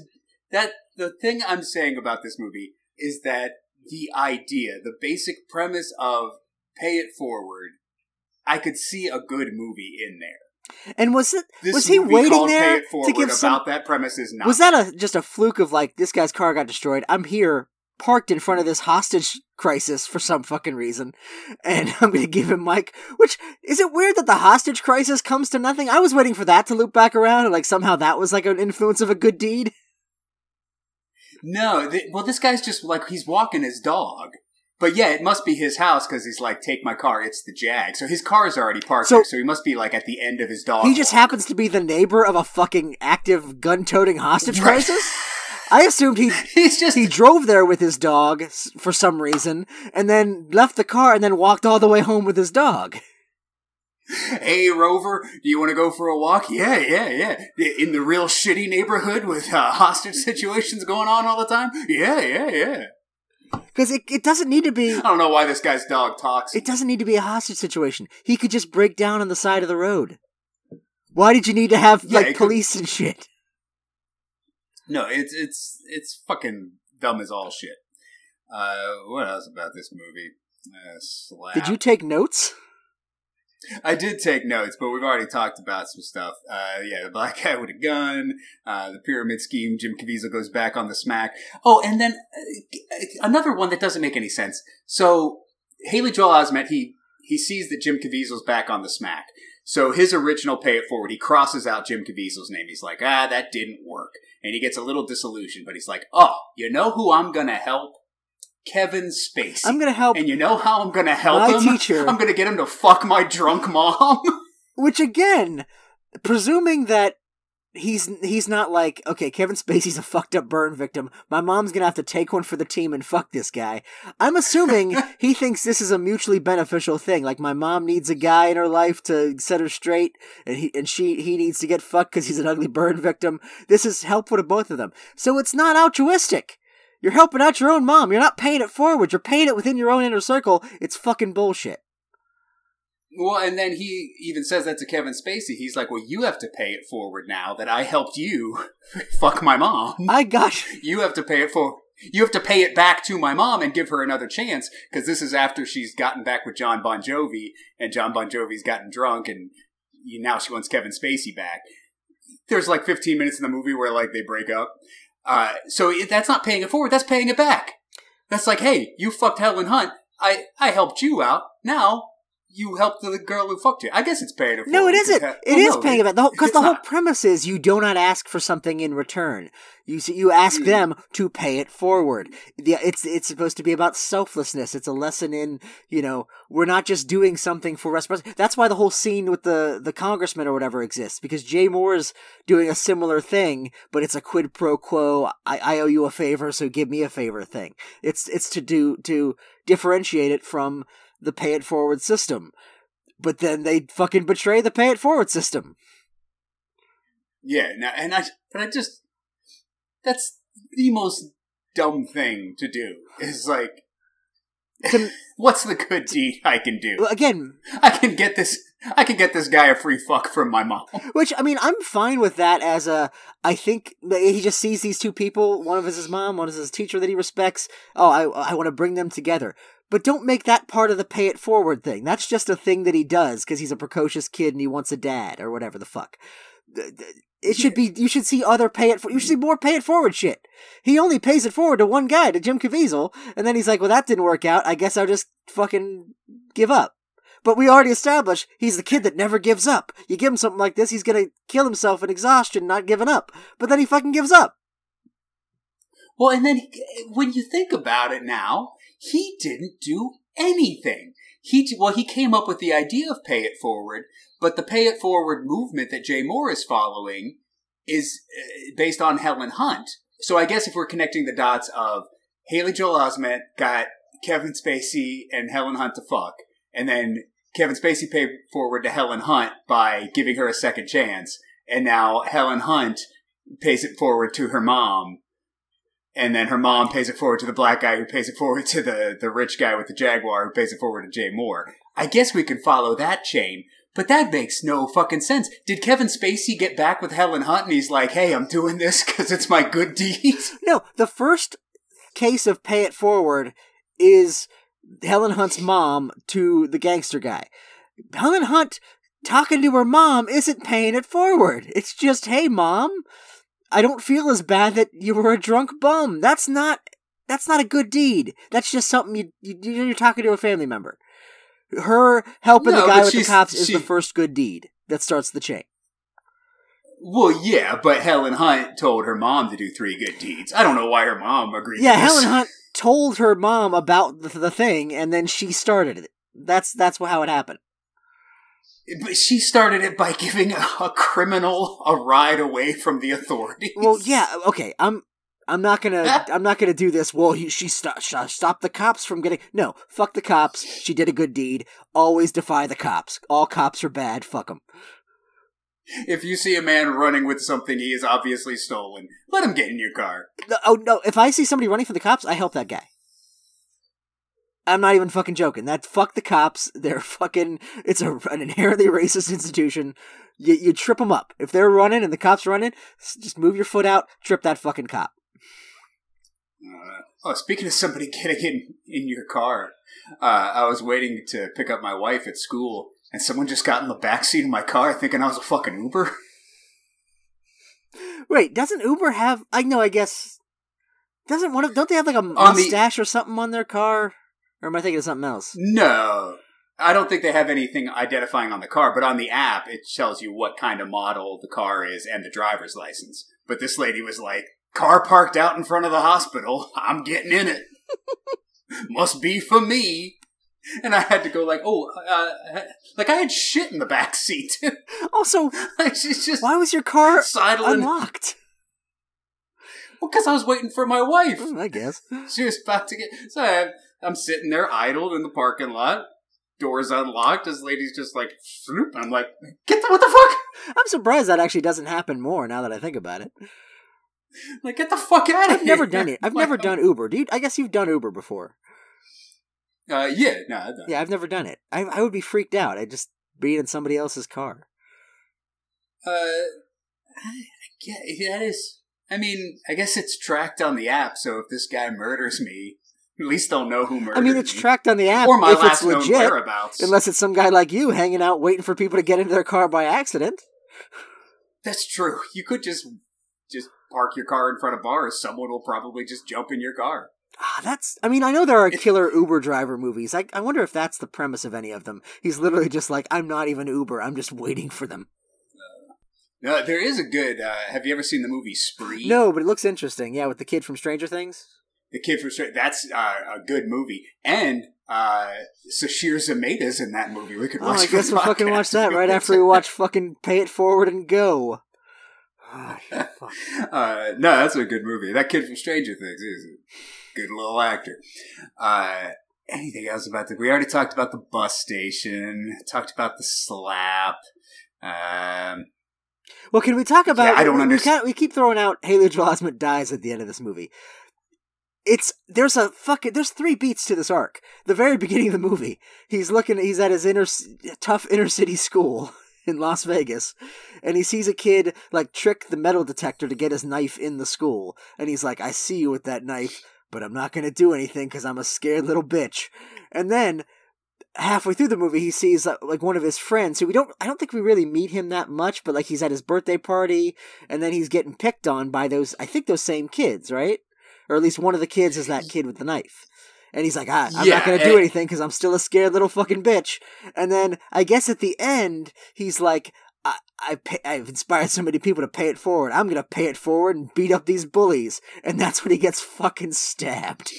that the thing I'm saying about this movie is that the idea, the basic premise of pay it forward, I could see a good movie in there. And was it This was he waiting there Pay It Forward to give about some? that premise is not. Was that a just a fluke of like this guy's car got destroyed? I'm here parked in front of this hostage crisis for some fucking reason, and [laughs] I'm gonna give him Mike. Which is it weird that the hostage crisis comes to nothing? I was waiting for that to loop back around, and like somehow that was like an influence of a good deed. No, th- well, this guy's just like he's walking his dog. But yeah, it must be his house because he's like, take my car. It's the Jag. So his car is already parked So- there. So he must be like at the end of his dog. He just walk. happens to be the neighbor of a fucking active gun-toting hostage Right. crisis. I assumed he [laughs] He's just he drove there with his dog for some reason, and then left the car and then walked all the way home with his dog. hey Rover, do you want to go for a walk? Yeah, yeah, yeah. In the real shitty neighborhood with uh, hostage [laughs] situations going on all the time. Yeah, yeah, yeah. Because it, it doesn't need to be I don't know why this guy's dog talks. it doesn't need to be a hostage situation. He could just break down on the side of the road. Why did you need to have Yeah, like it could- police and shit? No, it's it's it's fucking dumb as all shit. Uh, what else about this movie? Uh, slap. Did you take notes? I did take notes, but we've already talked about some stuff. Uh, yeah, the black guy with a gun, uh, the pyramid scheme. Jim Caviezel goes back on the smack. Oh, and then uh, another one that doesn't make any sense. So Haley Joel Osment, he he sees that Jim Caviezel's back on the smack. So his original pay it forward, he crosses out Jim Caviezel's name. He's like, ah, that didn't work, and he gets a little disillusioned. But he's like, oh, you know who I'm gonna help? Kevin Spacey. I'm gonna help. And you know how I'm gonna help My him? teacher- I'm gonna get him to fuck my drunk mom. [laughs] Which again, presuming that he's he's not like okay, Kevin Spacey's a fucked up burn victim. My mom's gonna have to take one for the team and fuck this guy. I'm assuming [laughs] he thinks this is a mutually beneficial thing. Like my mom needs a guy in her life to set her straight, and he and she he needs to get fucked because he's an ugly burn victim. This is helpful to both of them. So it's not altruistic. You're helping out your own mom. You're not paying it forward. You're paying it within your own inner circle. It's fucking bullshit. well, and then he even says that to Kevin Spacey. He's like, "Well, you have to pay it forward now that I helped you [laughs] fuck my mom. I got [laughs] You have to pay it for." You have to pay it back to my mom and give her another chance because this is after she's gotten back with Jon Bon Jovi and Jon Bon Jovi's gotten drunk and now she wants Kevin Spacey back. There's like 15 minutes in the movie where like they break up. Uh, so that's not paying it forward. That's paying it back. That's like, hey, you fucked Helen Hunt. I I helped you out. Now you helped the girl who fucked you. I guess it's paying it forward. No, it isn't. because- It well, is no, paying it back. The whole because the whole premise is you do not ask for something in return. You you ask Mm. them to pay it forward. It's it's supposed to be about selflessness. It's a lesson in you know we're not just doing something for reciprocity. That's why the whole scene with the the congressman or whatever exists because Jay Mohr's doing a similar thing, but it's a quid pro quo. I, I owe you a favor, so give me a favor thing. It's it's to do to differentiate it from the pay it forward system. But then they fucking betray the pay it forward system. Yeah, no, and I, but I just, that's the most dumb thing to do. Is like, To- [laughs] what's the good deed I can do? Well, Again, I can get this, I can get this guy a free fuck from my mom. [laughs] which I mean, I'm fine with that as a. I think he just sees these two people. One of is his mom, one is his teacher that he respects. Oh, I I want to bring them together. But don't make that part of the pay it forward thing. That's just a thing that he does because he's a precocious kid and he wants a dad or whatever the fuck. It should be. You should see other pay it. For, you should see more pay it forward shit. He only pays it forward to one guy, to Jim Caviezel, and then he's like, "Well, that didn't work out. I guess I'll just fucking give up." But we already established he's the kid that never gives up. You give him something like this, he's gonna kill himself in exhaustion, not giving up. But then he fucking gives up. Well, and then when you think about it now, he didn't do anything. He well, he came up with the idea of pay it forward, but the pay it forward movement that Jay Mohr is following is uh, based on Helen Hunt. So I guess if we're connecting the dots of Haley Joel Osment got Kevin Spacey and Helen Hunt to fuck, and then Kevin Spacey paid forward to Helen Hunt by giving her a second chance, and now Helen Hunt pays it forward to her mom and then her mom pays it forward to the black guy who pays it forward [laughs] to the, the rich guy with the Jaguar who pays it forward to Jay Mohr. I guess we can follow that chain, but that makes no fucking sense. Did Kevin Spacey get back with Helen Hunt and he's like, hey, I'm doing this [laughs] because it's my good deed? [laughs] No, the first case of pay it forward is Helen Hunt's mom to the gangster guy. Helen Hunt talking to her mom isn't paying it forward. It's just, hey mom, I don't feel as bad that you were a drunk bum. That's not that's not a good deed. That's just something you, you you're talking to a family member. Her helping No, the guy with the cops is the first good deed that starts the chain. well, yeah, but Helen Hunt told her mom to do three good deeds. I don't know why her mom agreed Yeah. Helen Hunt told her mom about the, the thing, and then she started it. That's that's how it happened. But she started it by giving a, criminal a ride away from the authorities. Well, yeah, okay. I'm I'm not gonna [laughs] I'm not gonna do this. Well, he, she sto- sh- stopped the cops from getting no. Fuck the cops. She did a good deed. Always defy the cops. All cops are bad. Fuck them. If you see a man running with something he is obviously stolen, let him get in your car. No, oh no! If I see somebody running from the cops, I help that guy. I'm not even fucking joking. That fuck the cops. They're fucking. It's a, an inherently racist institution. You you trip them up if they're running and the cops running. Just move your foot out. Trip that fucking cop. Uh, oh, speaking of somebody [laughs] getting in, in your car, uh, I was waiting to pick up my wife at school, and someone just got in the back seat of my car thinking I was a fucking Uber. Wait, doesn't Uber have? I know. I guess doesn't one of don't they have like a the- mustache or something on their car? Or am I thinking of something else? No. I don't think they have anything identifying on the car, but on the app, it tells you what kind of model the car is and the driver's license. But this lady was like, car parked out in front of the hospital. I'm getting in it. [laughs] Must be for me. And I had to go like, oh, uh, like I had shit in the back seat. [laughs] Also, [laughs] She's just why was your car sidling. unlocked? Well, because I was waiting for my wife. Hmm, I guess. She was about to get. So I, I'm sitting there idled in the parking lot. Doors unlocked. This lady's just like, "Snoop." I'm like, get the what the fuck? I'm surprised that actually doesn't happen more now that I think about it. Like, get the fuck out of I've here. never done it. I've Like, never done Uber. Do you, I guess you've done Uber before. Uh, yeah, no, I've Yeah, I've never done it. I, I would be freaked out. I'd just be in somebody else's car. Uh, I, yeah, that is. I mean, I guess it's tracked on the app. So if this guy murders me, [laughs] at least they'll know who murdered I mean, it's tracked on the app or my if last it's known legit. whereabouts. Unless it's some guy like you hanging out waiting for people to get into their car by accident. That's true. You could just just park your car in front of bars. Someone will probably just jump in your car. Ah, that's. I mean, I know there are [laughs] killer Uber driver movies. I, I wonder if that's the premise of any of them. He's literally just like, I'm not even Uber. I'm just waiting for them. No, there is a good. Uh, have you ever seen the movie Spree? No, but it looks interesting. Yeah, with the kid from Stranger Things. The Kid from Straight. That's uh, a good movie, and uh, Sasheer Zamata's in that movie. We could Oh, watch. I guess we'll fucking watch that right after we watch fucking Pay It Forward and Go. [laughs] Fuck. uh, no, that's a good movie. That kid from Stranger Things is a good little actor. Uh, anything else about the? We already talked about the bus station. Talked about the slap. Um, Well, can we talk about? I don't we, we understand- can't- We keep throwing out Haley Joel Osment dies at the end of this movie. It's there's a fucking there's three beats to this arc. The very [laughs] beginning of the movie, he's looking. He's at his inner tough inner city school [laughs] in Las Vegas, and he sees a kid like trick the metal detector to get his knife in the school, and he's like, "I see you with that knife, but I'm not gonna do anything because I'm a scared little bitch." And then halfway through the movie he sees uh, like one of his friends who we don't I don't think we really meet him that much but like he's at his birthday party and then he's getting picked on by those I think those same kids right or at least one of the kids is that kid with the knife and he's like ah, I'm Yeah, not going to do anything cuz I'm still a scared little fucking bitch and then I guess at the end he's like I, I pay, I've inspired so many people to pay it forward. I'm gonna pay it forward and beat up these bullies, and that's when he gets fucking stabbed.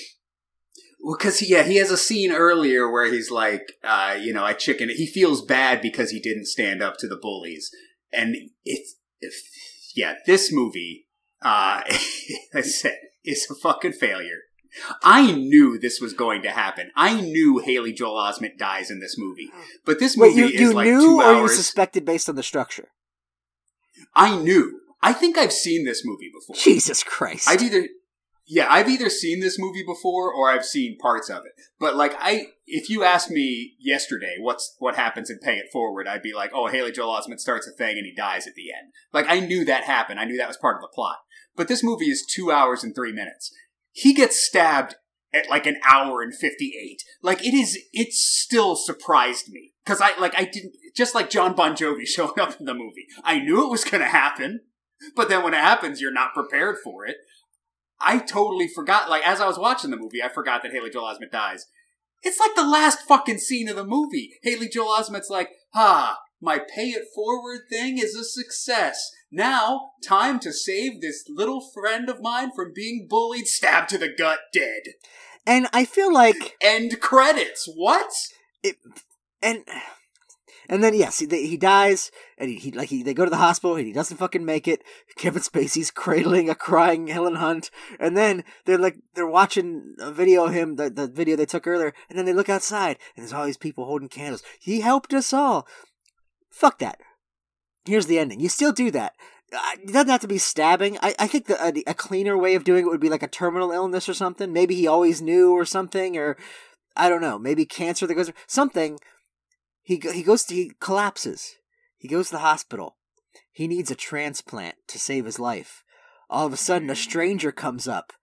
Well, because yeah, he has a scene earlier where he's like, uh, you know, I chicken. He feels bad because he didn't stand up to the bullies, and it's if, yeah, this movie, uh, [laughs] I said, is a fucking failure. I knew this was going to happen. I knew Haley Joel Osment dies in this movie, but this Wait, movie you, is you like knew two or you hours. suspected based on the structure? I knew. I think I've seen this movie before. Jesus Christ! I've either yeah, I've either seen this movie before or I've seen parts of it. But like I if you asked me yesterday what's what happens in Pay It Forward, I'd be like, "Oh, Haley Joel Osment starts a thing and he dies at the end." Like I knew that happened. I knew that was part of the plot. But this movie is 2 hours and 3 minutes. He gets stabbed at like an hour and 58. Like it is it still surprised me cuz I like I didn't just like Jon Bon Jovi [laughs] showing up in the movie. I knew it was going to happen. But then when it happens, you're not prepared for it. I totally forgot. Like as I was watching the movie, I forgot that Haley Joel Osment dies. It's like the last fucking scene of the movie. Haley Joel Osment's like, "Ah, my pay it forward thing is a success. Now, time to save this little friend of mine from being bullied, stabbed to the gut, dead." and I feel like End credits. What? It, and and then yes, he, he dies, and he, he like he they go to the hospital, and he doesn't fucking make it. Kevin Spacey's cradling a crying Helen Hunt, and then they're like they're watching a video of him, the the video they took earlier, and then they look outside, and there's all these people holding candles. He helped us all. Fuck that. Here's the ending. You still do that. Uh, It doesn't have to be stabbing. I, I think the, a, a cleaner way of doing it would be like a terminal illness or something. Maybe he always knew or something, or I don't know. Maybe cancer that goes something. He he goes to, he collapses. He goes to the hospital. He needs a transplant to save his life. All of a sudden, a stranger comes up.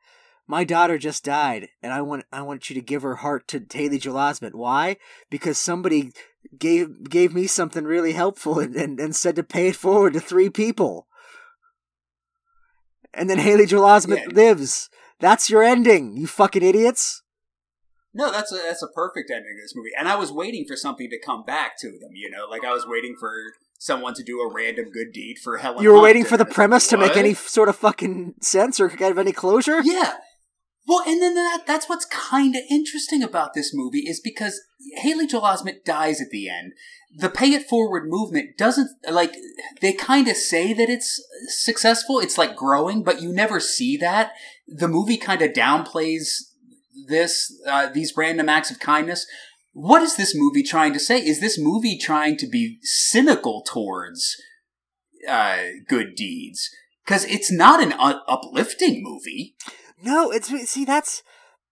My daughter just died, and I want I want you to give her heart to Haley Joel Osment. Why? Because somebody gave gave me something really helpful and, and, and said to pay it forward to three people. And then Haley Joel Osment Yeah. lives. That's your ending, you fucking idiots. No, that's a that's a perfect ending to this movie. And I was waiting for something to come back to them. You know, like I was waiting for someone to do a random good deed for Helen. You were Hunt, waiting for the premise to make any sort of fucking sense or have any closure? Yeah. Well, and then that that's what's kind of interesting about this movie is because Haley Joel Osment dies at the end. The pay it forward movement doesn't like they kind of say that it's successful. It's like growing, but you never see that. The movie kind of downplays this uh, these random acts of kindness. What is this movie trying to say? Is this movie trying to be cynical towards uh, good deeds? Because it's not an u- uplifting movie. No, it's see that's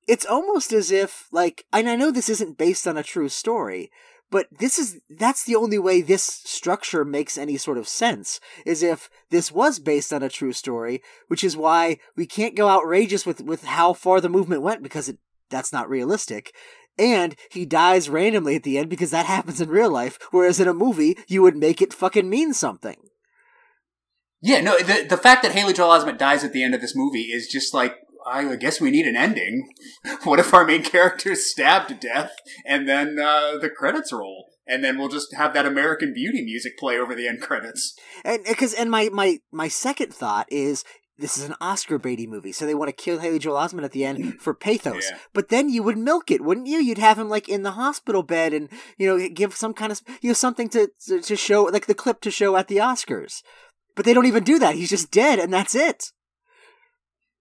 it's almost as if like and I know this isn't based on a true story, but this is that's the only way this structure makes any sort of sense is if this was based on a true story, which is why we can't go outrageous with with how far the movement went because it that's not realistic. And he dies randomly at the end because that [laughs] happens in real life, whereas in a movie you would make it fucking mean something. Yeah, no, the the fact that Haley Joel Osment dies at the end of this movie is just like I guess we need an ending. [laughs] What if our main character is stabbed to death and then uh, the credits roll? And then we'll just have that American Beauty music play over the end credits. And because and my my my second thought is this is an Oscar baity movie, so they want to kill Haley Joel Osment at the end [laughs] for pathos. Yeah. But then you would milk it, wouldn't you? You'd have him like in the hospital bed, and you know give some kind of you know something to to, to show like the clip to show at the Oscars. But they don't even do that. He's just dead, and that's it.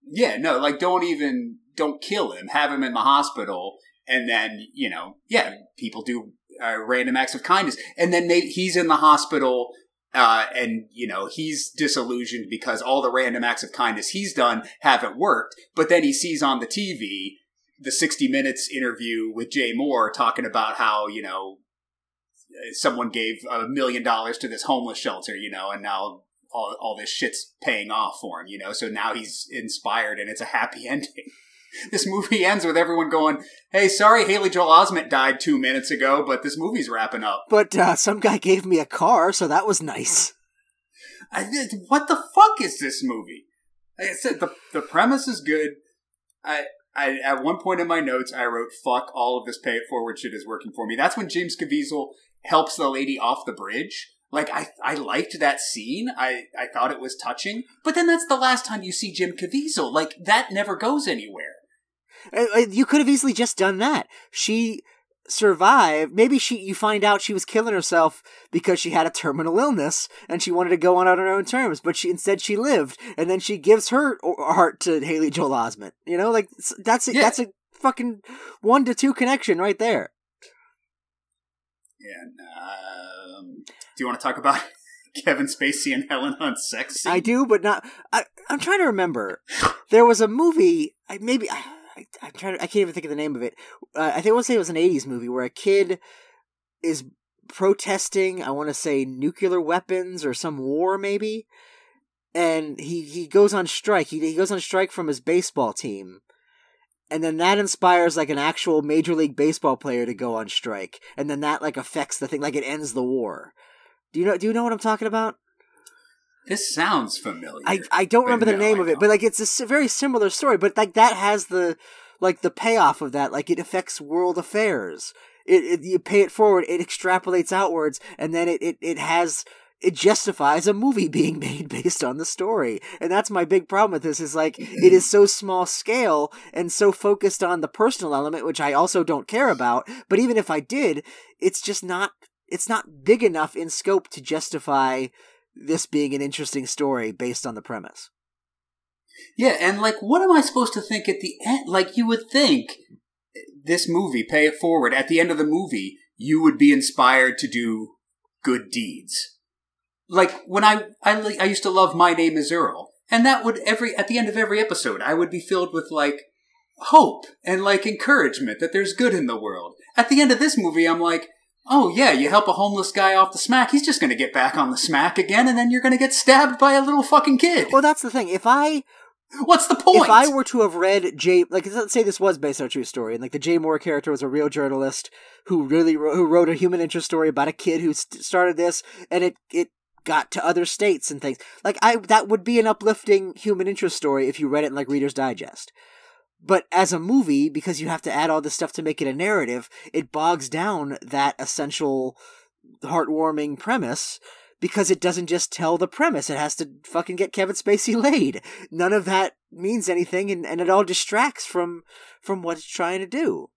Yeah, no, like don't even don't kill him. Have him in the hospital, and then you know, yeah, people do uh, random acts of kindness, and then he's in the hospital. Uh, and you know he's disillusioned because all the random acts of kindness he's done haven't worked. But then he sees on the TV the 60 Minutes interview with Jay Mohr talking about how you know someone gave a million dollars to this homeless shelter, you know, and now all, all this shit's paying off for him, you know, so now he's inspired and it's a happy [laughs] ending. this movie ends with everyone going, hey, sorry Haley Joel Osment died two minutes ago, but this movie's wrapping up. But uh, some guy gave me a car, so that was nice. [laughs] I, what the fuck is this movie? Like I said, the, the premise is good. I, I, at one point in my notes, I wrote, fuck, all of this pay it forward shit is working for me. That's when James Caviezel helps the lady off the bridge. Like I, I liked that scene. I, I thought it was touching. But then that's the last time you see Jim Caviezel. Like that never goes anywhere. Uh, uh, You could have easily just done that. She survived. Maybe she. You find out she was killing herself because she had a terminal illness and she wanted to go on on her own terms. But she instead she lived, and then she gives her heart to Haley Joel Osment. You know, like that's a, Yeah. that's a fucking one to two connection right there. And um, do you want to talk about [laughs] Kevin Spacey and Helen Hunt's sex scene? I do, but not. I, I'm trying to remember. There was a movie. I maybe. I, I, I'm trying. To, I can't even think of the name of it. Uh, I think I want to say it was an '80s movie where a kid is protesting. I want to say nuclear weapons or some war, maybe. And he he goes on strike. He he goes on strike from his baseball team. And then that inspires like an actual major league baseball player to go on strike, and then that like affects the thing, like it ends the war. Do you know? Do you know what I'm talking about? This sounds familiar. I, I don't remember the no, name I of it, don't. but like it's a very similar story. But like that has the like the payoff of that. Like it affects world affairs. It, it you pay it forward, it extrapolates outwards, and then it, it it has it justifies a movie [laughs] being made based on the story. And that's my big problem with this is like it is [laughs] so small scale and so focused on the personal element, which I also don't care about. But even if I did, it's just not it's not big enough in scope to justify this being an interesting story based on the premise. Yeah, and like, what am I supposed to think at the end? Like, you would think this movie, Pay It Forward, at the end of the movie, you would be inspired to do good deeds. Like when I I I used to love My Name Is Earl, and that would every at the end of every episode, I would be filled with like hope and like encouragement that there's good in the world. At the end of this movie, I'm like. Oh yeah, you help a homeless guy off the smack, he's just gonna get back on the smack again, and then you're gonna get stabbed by a little fucking kid. Well, that's the thing. If I What's the point? if I were to have read Jay, like let's say this was based on a true story, and like the Jay Mohr character was a real journalist who really wrote, who wrote a human interest story about a kid who st- started this, and it it got to other states and things. Like I that would be an uplifting human interest story if you read it in like Reader's Digest. But as a movie, because you have to add all this stuff to make it a narrative, it bogs down that essential heartwarming premise because it doesn't just tell the premise. It has to fucking get Kevin Spacey [laughs] laid. None of that means anything, and, and it all distracts from from what it's trying to do.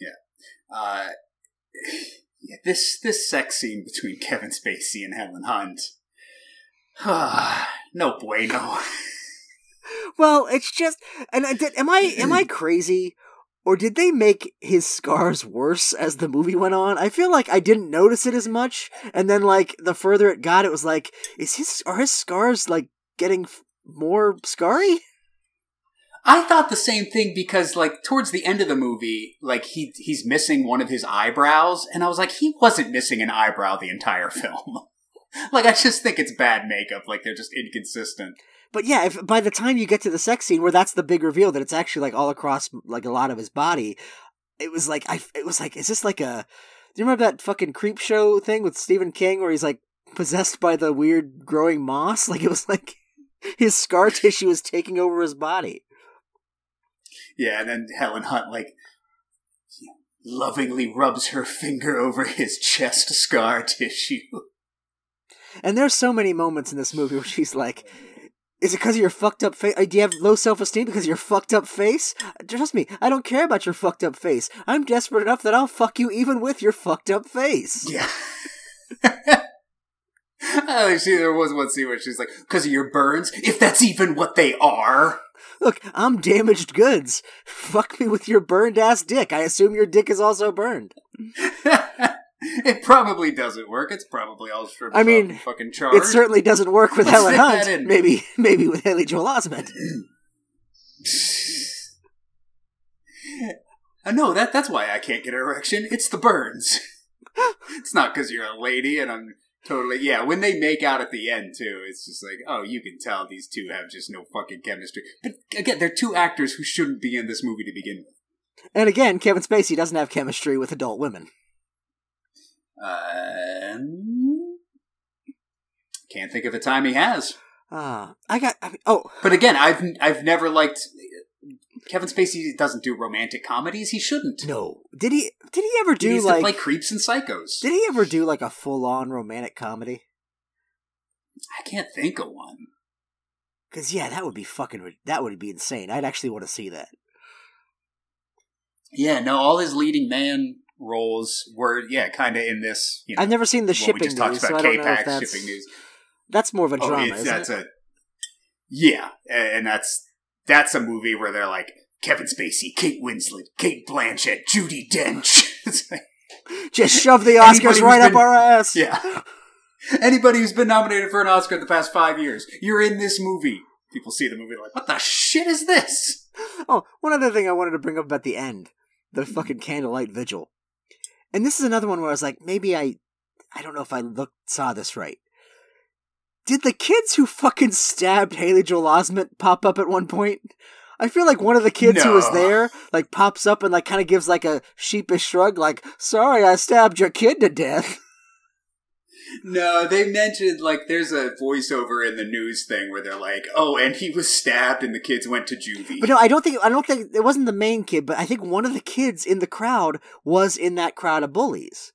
Yeah. Uh, [sighs] yeah, this this sex scene between Kevin Spacey and Helen Hunt. [sighs] no bueno. [laughs] Well, it's just, and I did, am I am I [clears throat] crazy, or did they make his scars worse as the movie went on? I feel like I didn't notice it as much, and then like the further it got, it was like, is his are his scars like getting f- more scarry? I thought the same thing because, like, towards the end of the movie, like he he's missing one of his eyebrows, and I was like, he wasn't missing an eyebrow the entire [laughs] film. like, I just think it's bad makeup. Like, they're just inconsistent. But yeah, if by the time you get to the sex scene where that's the big reveal that it's actually like all across like a lot of his body, it was like I it was like is this like a do you remember that fucking creep show thing with Stephen King where he's like possessed by the weird growing moss? [laughs] Like it was like his scar tissue was taking over his body. Yeah, and then Helen Hunt like lovingly rubs her finger over his chest scar [laughs] tissue. And there's so many moments in this movie where she's like, "Is it because of your fucked up face? Do you have low self esteem because of your fucked up face? Trust me, I don't care about your fucked up face. I'm desperate enough that I'll fuck you even with your fucked up face." Yeah. [laughs] oh, she there was one scene where she's like, "Because of your burns, if that's even what they are." Look, I'm damaged goods. Fuck me with your burned ass dick. I assume your dick is also burned. [laughs] [laughs] it probably doesn't work. It's probably all stripped. I mean, fucking charred. It certainly doesn't work with Let's Helen Hunt. Maybe, [laughs] maybe with Haley Joel Osment. [sighs] Uh, no, that that's why I can't get an erection. It's the burns. [laughs] it's not because you're a lady and I'm totally yeah. When they make out at the end too, it's just like oh, you can tell these two have just no fucking chemistry. But again, they're two actors who shouldn't be in this movie to begin with. And again, Kevin Spacey doesn't have chemistry with adult women. Um, can't think of a time he has. Ah, I got. I mean, oh, But again, I've I've never liked Kevin Spacey. Doesn't do romantic comedies. He shouldn't. no. Did he? Did he ever do needs like? play creeps and psychos. did he ever do like a full-on romantic comedy? I can't think of one. Because yeah, that would be fucking. That would be insane. I'd actually want to see that. Yeah, no, all his leading man roles were yeah, kind of in this. You know, I've never seen the what we just talked news, so about I don't know if K-Pax shipping news. that's more of a Oh, drama. that's it? a yeah, and that's that's a movie where they're like Kevin Spacey, Kate Winslet, Cate Blanchett, Judi Dench. [laughs] Like, Just shove the Oscars right up our ass. yeah. Anybody who's been nominated for an Oscar in the past five years, you're in this movie. People see the movie they're like, what the shit is this? Oh, one other thing I wanted to bring up about the end, the fucking candlelight vigil, and this is another one where I was like, maybe I, I don't know if I looked saw this right. Did the kids who fucking stabbed Haley Joel Osment pop up at one point? I feel like one of the kids who was there like pops up and like kind of gives like a sheepish shrug, like, "Sorry, I stabbed your kid to death." [laughs] No, they mentioned like there's a voiceover in the news thing where they're like, "Oh, and he was stabbed, and the kids went to juvie." But no, I don't think I don't think it wasn't the main kid, but I think one of the kids in the crowd was in that crowd of bullies.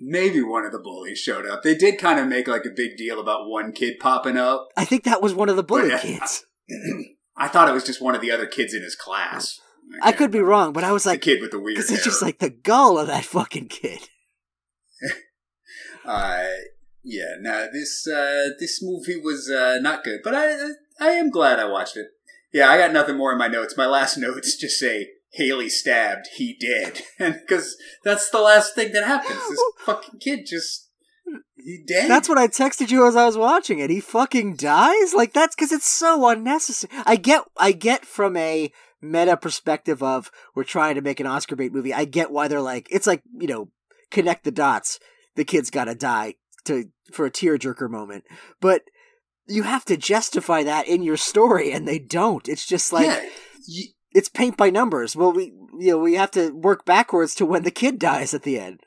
Maybe one of the bullies showed up. They did kind of make like a big deal about one kid popping up. I think that was one of the bully But, uh, kids. [clears throat] I thought it was just one of the other kids in his class. I could be wrong, but I was The like, kid with the weird because it's just like the gall of that fucking kid. Uh, yeah, no, this uh, this movie was uh, not good, but I I am glad I watched it. Yeah, I got nothing more in my notes. My last [laughs] notes just say Haley stabbed, he dead, [laughs] and because that's the last thing that happens. This [laughs] fucking kid just he dead. That's what I texted you as I was watching it. He fucking dies. Like that's because it's so unnecessary. I get, I get from a meta perspective of we're trying to make an Oscar bait movie. I get why they're like it's like you know connect the dots. The kid's got to die to for a tearjerker moment, but you have to justify that in your story, and they don't. It's just like yeah. y- it's paint by numbers. Well, we you know we have to work backwards to when the kid dies at the end.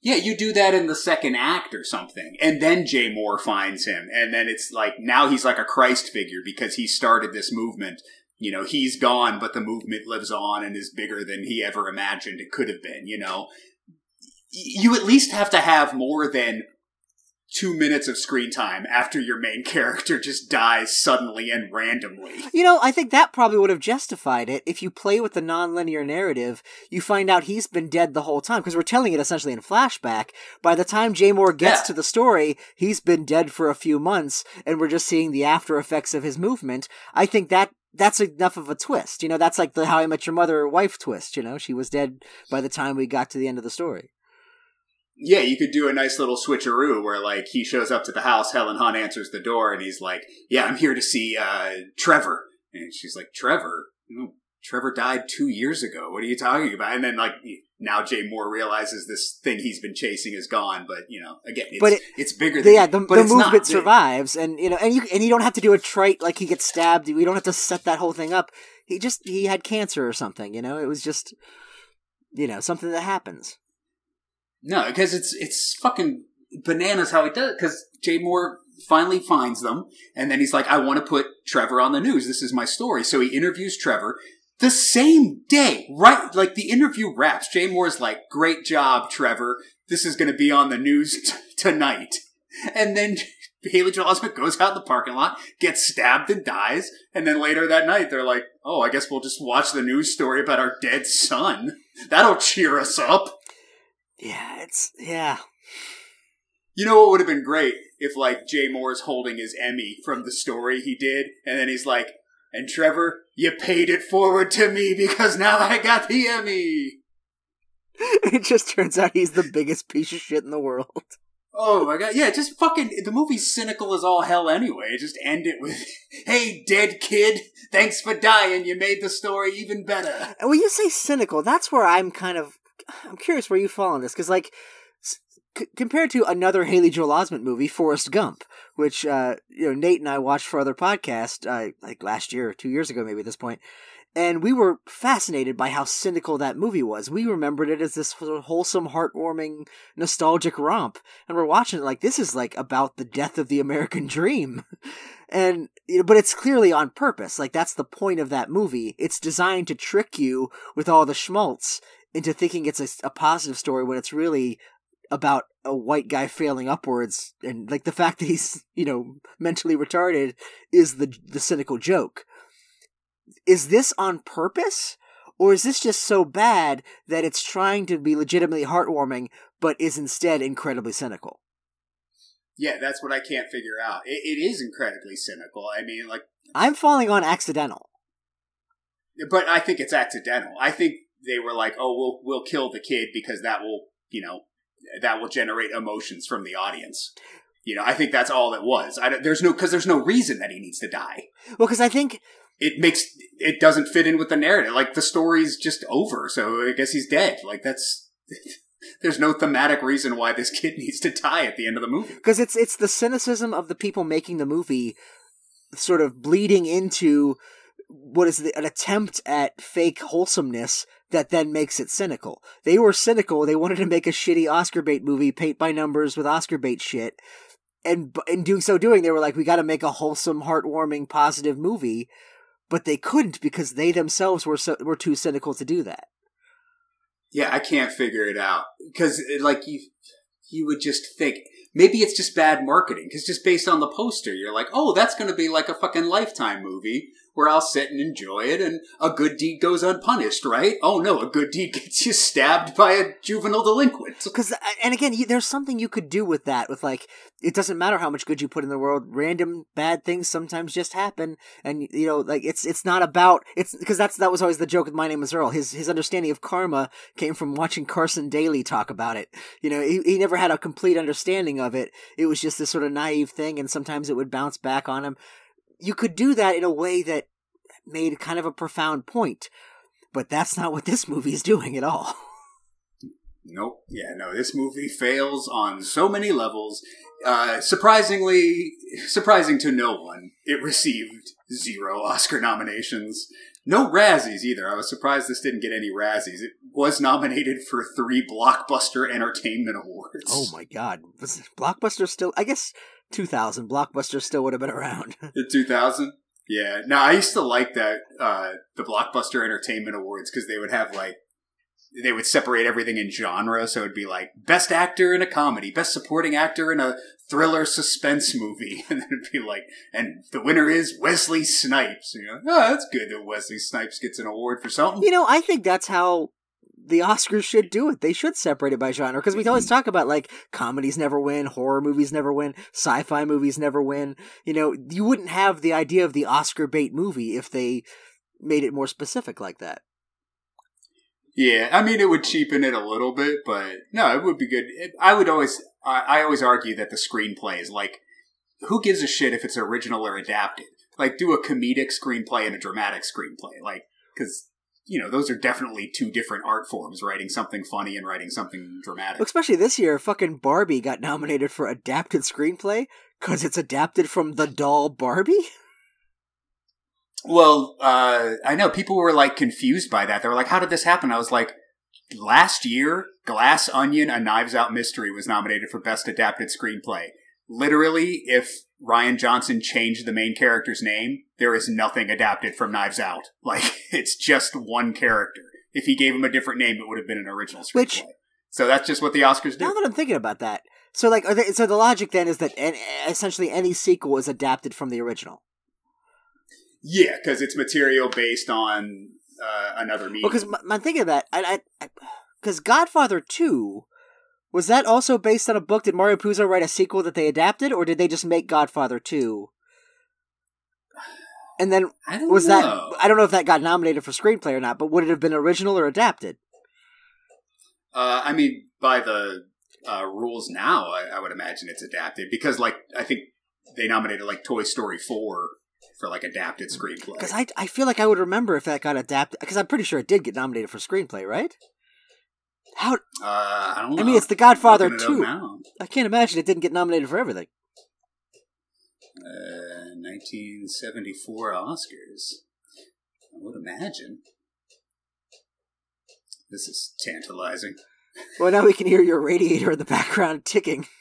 Yeah, you do that in the second act or something. And then Jay Mohr finds him. And then it's like, now he's like a Christ figure because he started this movement. You know, he's gone, but the movement lives on and is bigger than he ever imagined it could have been, you know? You at least have to have more than two minutes of screen time after your main [laughs] character just dies suddenly and randomly. You know, I think that probably would have justified it. If you play with the non-linear narrative, you find out he's been dead the whole time because we're telling it essentially in flashback. By the time Jay Mohr gets Yeah. to the story, he's been dead for a few months, and we're just seeing the after effects of his movement. I think that that's enough of a twist. You know, that's like the How I Met Your Mother wife twist. You know, she was dead by the time we got to the end of the story. Yeah, you could do a nice little switcheroo where like he shows up to the house, Helen Hunt answers the door, and he's like, "Yeah, I'm here to see uh, Trevor," and she's like, "Trevor." No, Trevor died two years ago. What are you talking about? And then, like, now Jay Mohr realizes this thing he's been chasing is gone. But you know, again, it's, But it- it's bigger. Than yeah, the, but the it's not. movement survives, and you know, and you and you don't have to do a trite like he gets stabbed. We don't have to set that whole thing up. He just he had cancer or something. You know, it was just you know something that happens. No, because it's it's fucking bananas how he does it. Because Jay Mohr finally finds them, and then he's like, "I want to put Trevor on the news. This is my story." So he interviews Trevor the same day, right? Like the interview wraps. Jay Mohr's like, "Great job, Trevor. This is going to be on the news t- tonight." And then [laughs] Haley Joel Osment goes out in the parking lot, gets stabbed and dies, and then later that night they're like, "Oh, I guess we'll just watch the news story about our dead son. That'll cheer us up." Yeah, it's yeah. You know what would have been great if like Jay Mohr's holding his Emmy from the story he did, and then he's like, "And Trevor, you paid it forward to me because now I got the Emmy." [laughs] It just turns out he's the biggest piece of shit in the world. Oh my god, yeah, just fucking the movie's cynical as all hell anyway. Just end it with, "Hey, dead kid, thanks for dying. You made the story even better." And when you say cynical, that's where I'm kind of I'm curious where you fall on this because like c- compared to another Haley Joel Osment movie, Forrest Gump, which uh, you know Nate and I watched for other podcast uh, like last year or two years ago maybe at this point, and we were fascinated by how cynical that movie was. We remembered it as this wholesome, heartwarming, nostalgic romp, and we're watching it like this is like about the death of the American dream. [laughs] And you know, but it's clearly on purpose. Like that's the point of that movie. It's designed to trick you with all the schmaltz into thinking it's a, a positive story when it's really about a white guy failing upwards and like the fact that he's you know mentally retarded is the the cynical joke is this on purpose or is this just so bad that it's trying to be legitimately heartwarming but is instead incredibly cynical Yeah, that's what I can't figure out. It, it is incredibly cynical. I mean, like, i'm falling on accidental but I think it's accidental. I think they were like, "Oh, we'll we'll kill the kid because that will, you know, that will generate emotions from the audience." You know, I think that's all it was. I there's no because there's no reason that he needs to die. well because i think It makes it doesn't fit in with the narrative. Like the story's just over, so I guess he's dead. Like that's [laughs] there's no thematic reason why this kid [laughs] needs to die at the end of the movie. because it's it's the cynicism of the people making the movie sort of bleeding into what is the, an attempt at fake wholesomeness that then makes it cynical. They were cynical. They wanted to make a shitty Oscar bait movie, paint by numbers with Oscar bait shit. And in doing so doing, they were like, we got to make a wholesome, heartwarming, positive movie. But they couldn't because they themselves were so, were too cynical to do that. Yeah, I can't figure it out because like you, you would just think maybe it's just bad marketing because just based on the poster, you're like, oh, that's going to be like a fucking lifetime movie where I'll sit and enjoy it, and a good deed goes unpunished, right? Oh no, a good deed [laughs] gets you stabbed by a juvenile delinquent. [laughs] Because, uh, and again, there's something you could do with that. With like, it doesn't matter how much good you put in the world. Random bad things sometimes just happen, and you know, like it's it's not about it's because that's that was always the joke with My Name Is Earl. His his understanding of karma came from watching Carson Daly talk about it. You know, he he never had a complete understanding of it. It was just this sort of naive thing, and sometimes it would bounce back on him. You could do that in a way that made kind of a profound point, but that's not what this movie is doing at all. [laughs] Nope. Yeah, no, this movie fails on so many levels. Uh, surprisingly, surprising to no one, it received zero [laughs] Oscar nominations. No Razzies either. I was surprised this didn't get any Razzies. It was nominated for three Blockbuster Entertainment Awards. Oh my god. Was Blockbuster still I guess 2000 Blockbuster still would have been around. [laughs] In 2000? Yeah. Now, I used to like that, uh, the Blockbuster Entertainment Awards because they would have like they would separate everything in genre. So it'd be like best actor in a comedy, best supporting actor in a thriller suspense movie, [laughs] and then it'd be like, and the winner is Wesley Snipes. You know, oh, that's good that Wesley Snipes gets an award for something. You know, I think that's how the Oscars should do it. They should separate it by genre because we always hmm. talk about like comedies never win, horror movies never win, sci-fi movies never win. You know, you wouldn't have the idea of the Oscar bait movie if they made it more specific like that. Yeah, I mean, it would cheapen it a little bit, but no, it would be good. It, I would always, I, I always argue that the screenplay is like, who gives a shit if it's original or adapted? Like, do a comedic screenplay and a dramatic screenplay, like, because you know those are definitely two different art forms: writing something funny and writing something dramatic. Especially this year, fucking Barbie got nominated for adapted screenplay because it's adapted from the doll Barbie. [laughs] Well, uh, I know people were like confused by that. They were like, "How did this happen?" I was like, "Last year, Glass Onion: A Knives Out Mystery was nominated for Best Adapted Screenplay. Literally, if Rian Johnson changed the main character's name, there is nothing adapted from Knives Out. [laughs] Like it's just one character. If he gave him a different name, it would have been an original screenplay. Which- so that's just what the Oscars do. Now that I'm thinking about that, so like, are they, so the logic then is that essentially any sequel is adapted from the original. Yeah, because it's material based on uh, another medium. Because I'm thinking of that, I, I, because Godfather Two was that also based on a book? Did Mario Puzo write a sequel that they adapted, or did they just make Godfather Two? And then I don't was know. that I don't know if that got nominated for screenplay or not, but would it have been original or adapted? Uh, I mean, by the uh, rules now, I, I would imagine it's adapted because, like, I think they nominated like Toy Story four for like adapted screenplay. Because I I feel like I would remember if that got adapted because I'm pretty sure it did get nominated for screenplay, right? How Uh, I don't know. I mean, it's The Godfather Looking it up 2. now. I can't imagine it didn't get nominated for everything. Uh, 1974 Oscars. I would imagine. This is tantalizing. Well, now we can hear your radiator in the background ticking. [laughs]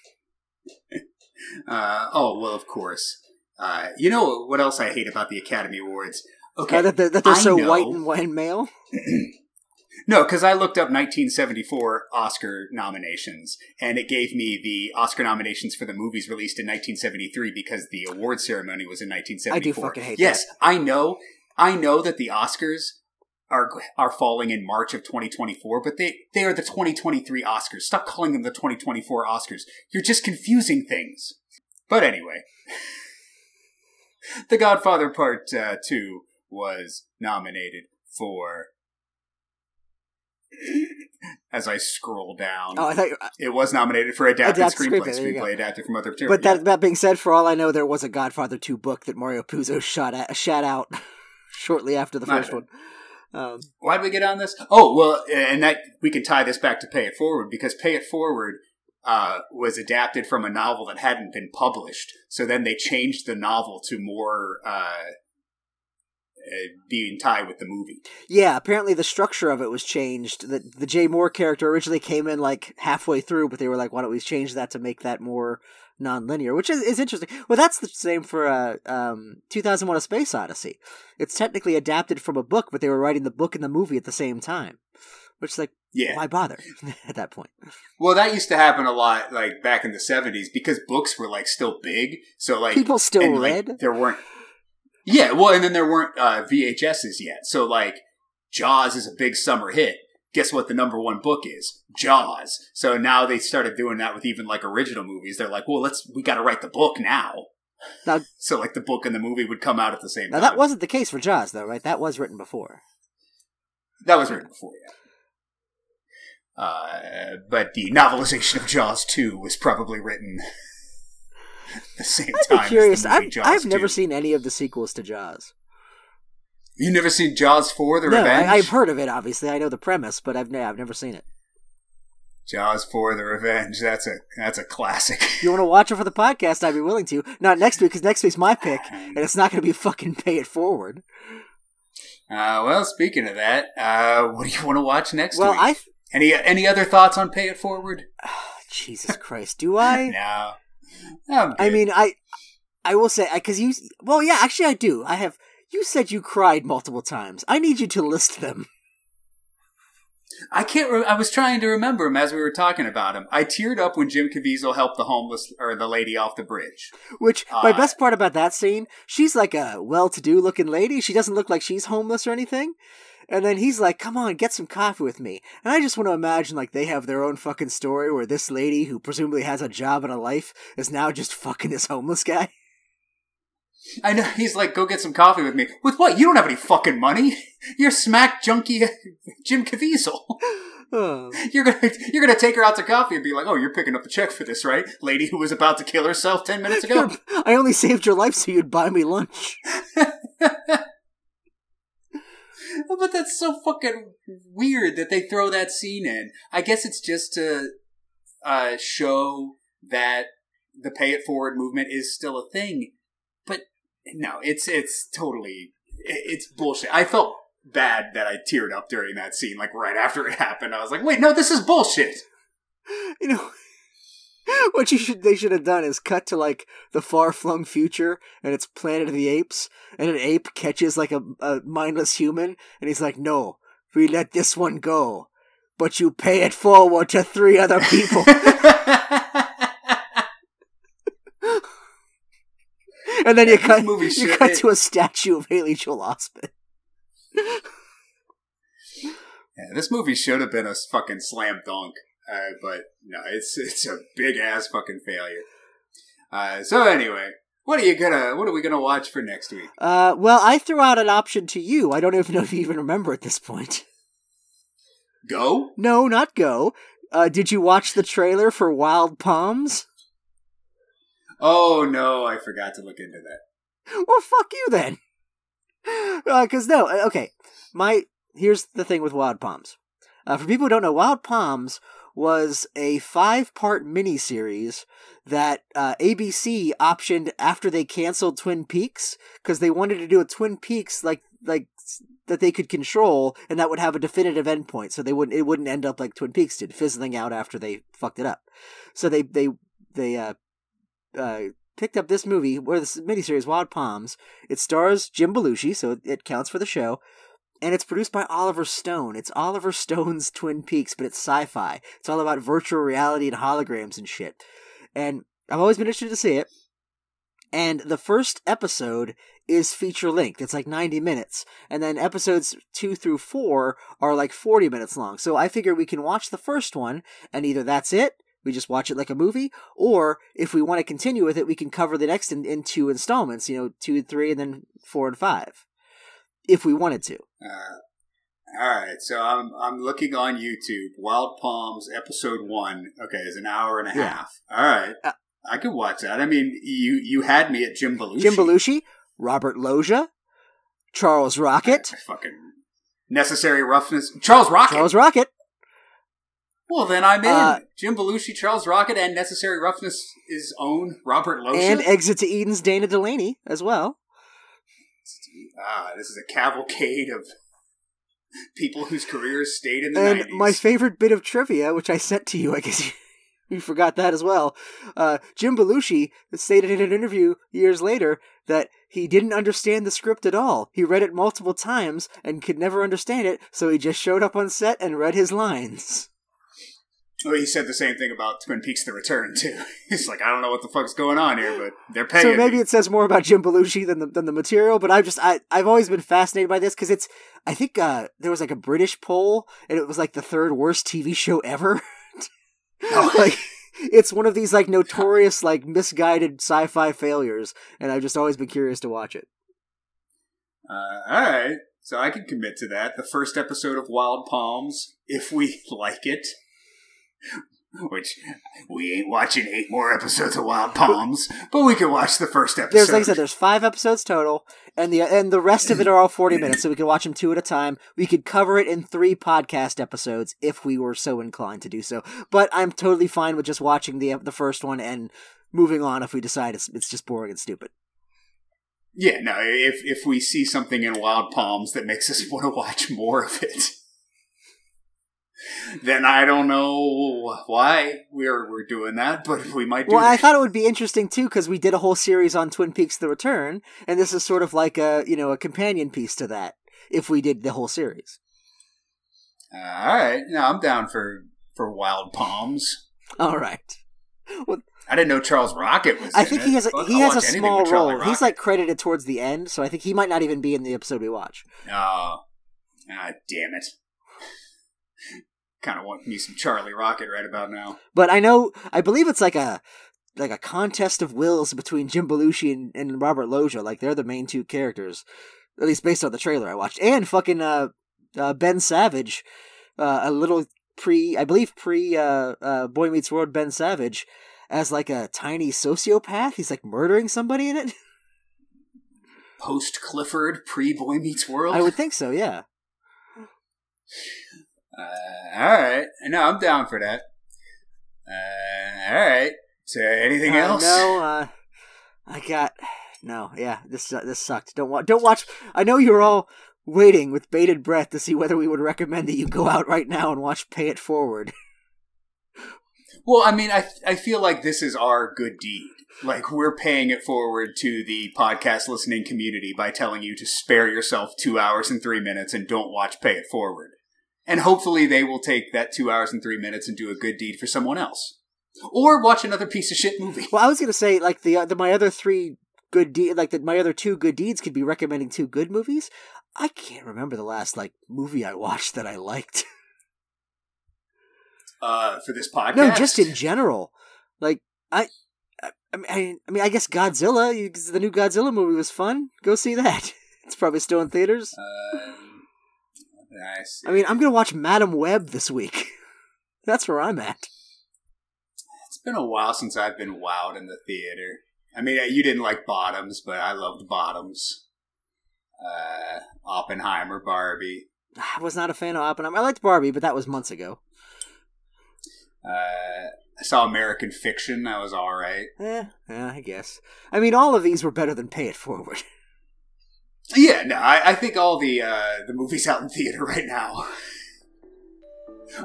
Uh, oh well, of course. Uh, you know what else I hate about the Academy Awards? Okay, Uh, that, that, that they're I so know- white and white and male. [clears throat] No, because I looked up 1974 Oscar nominations, and it gave me the Oscar nominations for the movies released in 1973 because the award ceremony was in 1974. I do fucking hate Yes, I know. I know that the Oscars are are falling in March of 2024, but they they are the 2023 Oscars. Stop calling them the 2024 Oscars. You're just confusing things. But anyway, [laughs] [laughs] The Godfather Part uh, Two was nominated for. [clears throat] As I scroll down, Oh, I thought. You, it was nominated for adapted, Adapted screenplay. screenplay, there you go. Screenplay adapted from other material. but that that being said, for all I know, there was a Godfather two book that Mario Puzo [laughs] shot at, a shot out [laughs] shortly after the Might first have one. Um, Why did we get on this? Oh, well, and that we can tie this back to Pay It Forward because Pay It Forward uh, was adapted from a novel that hadn't been published. So then they changed the novel to more uh, uh, being tied with the movie. yeah, apparently the structure of it was changed. The the Jay Mohr character originally came in like halfway through, but they were like, "Why don't we change that to make that more non-linear?" Which is, is interesting. Well, that's the same for uh, um, 2001: A Space Odyssey. It's technically adapted from a book, but they were writing the book and the movie at the same time. Which is like, Yeah. why bother [laughs] at that point? Well, that used to happen a lot, like back in the seventies, because books were like still big. So like People still and, like, read? there weren't. Yeah, well, and then there weren't uh, VHSs yet. So like, Jaws is a big summer hit. Guess what? The number one book is Jaws. So now they started doing that with even like original movies. They're like, well, let's we got to write the book now. Now- [laughs] so like the book and the movie would come out at the same Now time. Now that wasn't the case for Jaws, though, right? That was written before. that was written before, yeah. Uh, but the novelization of Jaws two was probably written [laughs] the same I'd time. curious. the movie I've, I've never seen any of the sequels to Jaws. You never seen Jaws four: The no, Revenge? I, I've heard of it. Obviously, I know the premise, but I've, ne- I've never seen it. Jaws four: The Revenge. That's a that's a classic. You want to watch it for the podcast, I'd be willing to. Not next week, because next week's my pick, [laughs] and it's not going to be [laughs] fucking pay it forward. Uh, well, speaking of that, uh, what do you want to watch next Well, week? I. Any any other thoughts on Pay It Forward? [sighs] Jesus Christ, do I? [laughs] No. I mean, I. I will say because you. Well, yeah, actually, I do. I have. You said you cried multiple times. I need you to list them. [laughs] I can't. Re- I was trying to remember him as we were talking about him. I teared up when Jim Caviezel helped the homeless or the lady off the bridge. Which my Uh, best part about that scene, she's like a well-to-do looking lady. She doesn't look like she's homeless or anything. And then he's like, "Come on, get some coffee with me." And I just want to imagine like they have their own fucking story where this lady, who presumably has a job and a life, is now just fucking this homeless guy. [laughs] I know he's like, "Go get some coffee with me." With what? You don't have any fucking money. You're smack junkie [laughs] Jim Caviezel. Oh. You're gonna you're gonna take her out to coffee and be like, "Oh, you're picking up the check for this, right, lady who was about to kill herself ten minutes ago." [laughs] I only saved your life so you'd buy me lunch. [laughs] but that's so fucking weird that they throw that scene in. I guess it's just to uh, show that the pay it forward movement is still a thing. But no, it's it's totally it's bullshit. I felt bad that I teared up during that scene, like right after it happened. I was like, wait, no, this is bullshit. [laughs] You know, [laughs] what you should they should have done is cut to like the far flung future, and it's Planet of the Apes, and an ape catches like a, a mindless human, and he's like, "No, we let this one go, but you pay it forward to three other people." [laughs] and then you cut you cut to a statue of Haley Joel Osment. Yeah, this movie should have been a fucking slam dunk, uh, but no, it's it's a big ass fucking failure. Uh, so anyway, what are you gonna what are we gonna watch for next week? Uh, well, I threw out an option to you. I don't even know if you even remember at this point. Go? No, not go. Uh, did you watch the trailer for Wild Palms? Oh no, I forgot to look into that. Well, fuck you then. Because no, uh, okay. My here's the thing with Wild Palms. Uh, for people who don't know, Wild Palms was a five-part miniseries that uh, ABC optioned after they canceled Twin Peaks because they wanted to do a Twin Peaks like like that they could control and that would have a definitive endpoint, so they wouldn't it wouldn't end up like Twin Peaks did, fizzling out after they fucked it up. So they they they uh, uh, picked up this movie, where this miniseries Wild Palms. It stars Jim Belushi, so it, it counts for the show. And it's produced by Oliver Stone. It's Oliver Stone's [laughs] Twin Peaks, but it's sci-fi. It's all about virtual reality and holograms and shit. And I've always been interested to see it. And the first episode is feature length. It's like 90 minutes. And then episodes 2 through 4 are like 40 minutes long. So I figure we can watch the first one, and either that's it, we just watch it like a movie, or if we want to continue with it, we can cover the next in, in two installments, you know, 2, and 3, and then 4 and 5. If we wanted to. Uh, all right, so I'm I'm looking on YouTube. Wild Palms episode one. Okay, is an hour and a Yeah. half. All right, Uh, I could watch that. I mean, you you had me at Jim Belushi. Jim Belushi, Robert Loggia, Charles Rocket. Fucking necessary roughness. Charles Rocket. Charles Rocket. well, then I'm in. Uh, Jim Belushi, Charles Rocket, and necessary roughness is own Robert Loggia. And Exit to Eden's Dana Delany as well. Ah, this is a cavalcade of people whose careers stayed in the And 90s. my favorite bit of trivia, which I sent to you, I guess you, [laughs] you forgot that as well. Uh, Jim Belushi stated in an interview years later that he didn't understand the script at all. He read it multiple times and could never understand it, so he just showed up on set and read his lines. Well, he said the same thing about Twin Peaks: The Return too. [laughs] He's like, I don't know what the fuck's going on here, but they're paying. So maybe it says more about Jim Belushi than the than the material, but I've just I I've always been fascinated by this because it's I think uh there was like a British poll and it was like the third worst TV show ever. [laughs] Oh. like it's one of these like notorious like misguided sci-fi failures, and I've just always been curious to watch it. Uh, all right, so I can commit to that. The first episode of Wild Palms, if we [laughs] like it. Which we ain't watching eight more episodes of Wild Palms, but we can watch the first episode. There's like I said, there's five episodes total, and the and the rest of it are all forty [clears throat] minutes, so we can watch them two at a time. We could cover it in three podcast episodes if we were so inclined to do so. But I'm totally fine with just watching the the first one and moving on if we decide it's it's just boring and stupid. Yeah, no. If if we see something in Wild Palms that makes us [laughs] want to watch more of it, then I don't know why we're we're doing that, but we might do. Well, I thought it would be interesting too because we did a whole series on Twin Peaks: The Return, and this is sort of like a you know a companion piece to that. If we did the whole series, Uh, all right, no, I'm down for for Wild Palms. All right. I didn't know Charles Rocket was. I in think it. he has a, he I'll has a small role. He's like credited towards the end, so I think he might not even be in the episode we watch. oh, ah, damn it. Kind of want me some Charlie Rocket right about now. But I know, I believe it's like a like a contest of wills between Jim Belushi and, and Robert Loggia. Like they're the main two characters, at least based on the trailer I watched. And fucking uh, uh Ben Savage, uh, a little pre, I believe pre uh, uh Boy Meets World Ben Savage, as like a tiny sociopath. He's like murdering somebody in it. [laughs] Post Clifford, pre Boy Meets World. I would think so. Yeah. Uh, all right, no, I'm down for that. Uh, all right. So, anything Uh, else? No, uh, I got no. Yeah, this uh, this sucked. Don't watch. Don't watch. I know you're all waiting with bated breath to see whether we would recommend that you go out right now and watch Pay It Forward. [laughs] Well, I mean, I I feel like this is our good deed. Like we're paying it forward to the podcast listening community by telling you to spare yourself two hours and three minutes and don't watch Pay It Forward. And hopefully they will take that two hours and three minutes and do a good deed for someone else, or watch another piece of shit movie. Well, I was gonna say like the, uh, the my other three good deed, like that my other two good deeds could be recommending two good movies. I can't remember the last like movie I watched that I liked. [laughs] Uh, for this podcast, no, just in general. Like I, I, I mean, I mean, I guess Godzilla. The new Godzilla movie was fun. Go see that. [laughs] It's probably still in theaters. Um, I see. I mean, I'm gonna watch Madame Web this week. [laughs] That's where I'm at. It's been a while since I've been wowed in the theater. I mean, you didn't like Bottoms, but I loved Bottoms. Uh, Oppenheimer, Barbie. [sighs] I was not a fan of Oppenheimer. I liked Barbie, but that was months ago. Uh, I saw American Fiction. That was all right. Eh, yeah, I guess. I mean, all of these were better than Pay It Forward. [laughs] Yeah, no, I, I think all the uh, the movies out in theater right now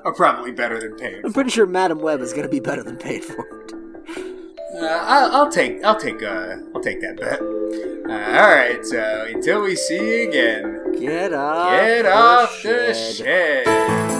are probably better than paid. I'm pretty sure Madame Web is gonna be better than paid for. It Uh, I'll, I'll take I'll take uh, I'll take that bet. Uh, all right, so until we see you again, Get off. get the off the shed. shed.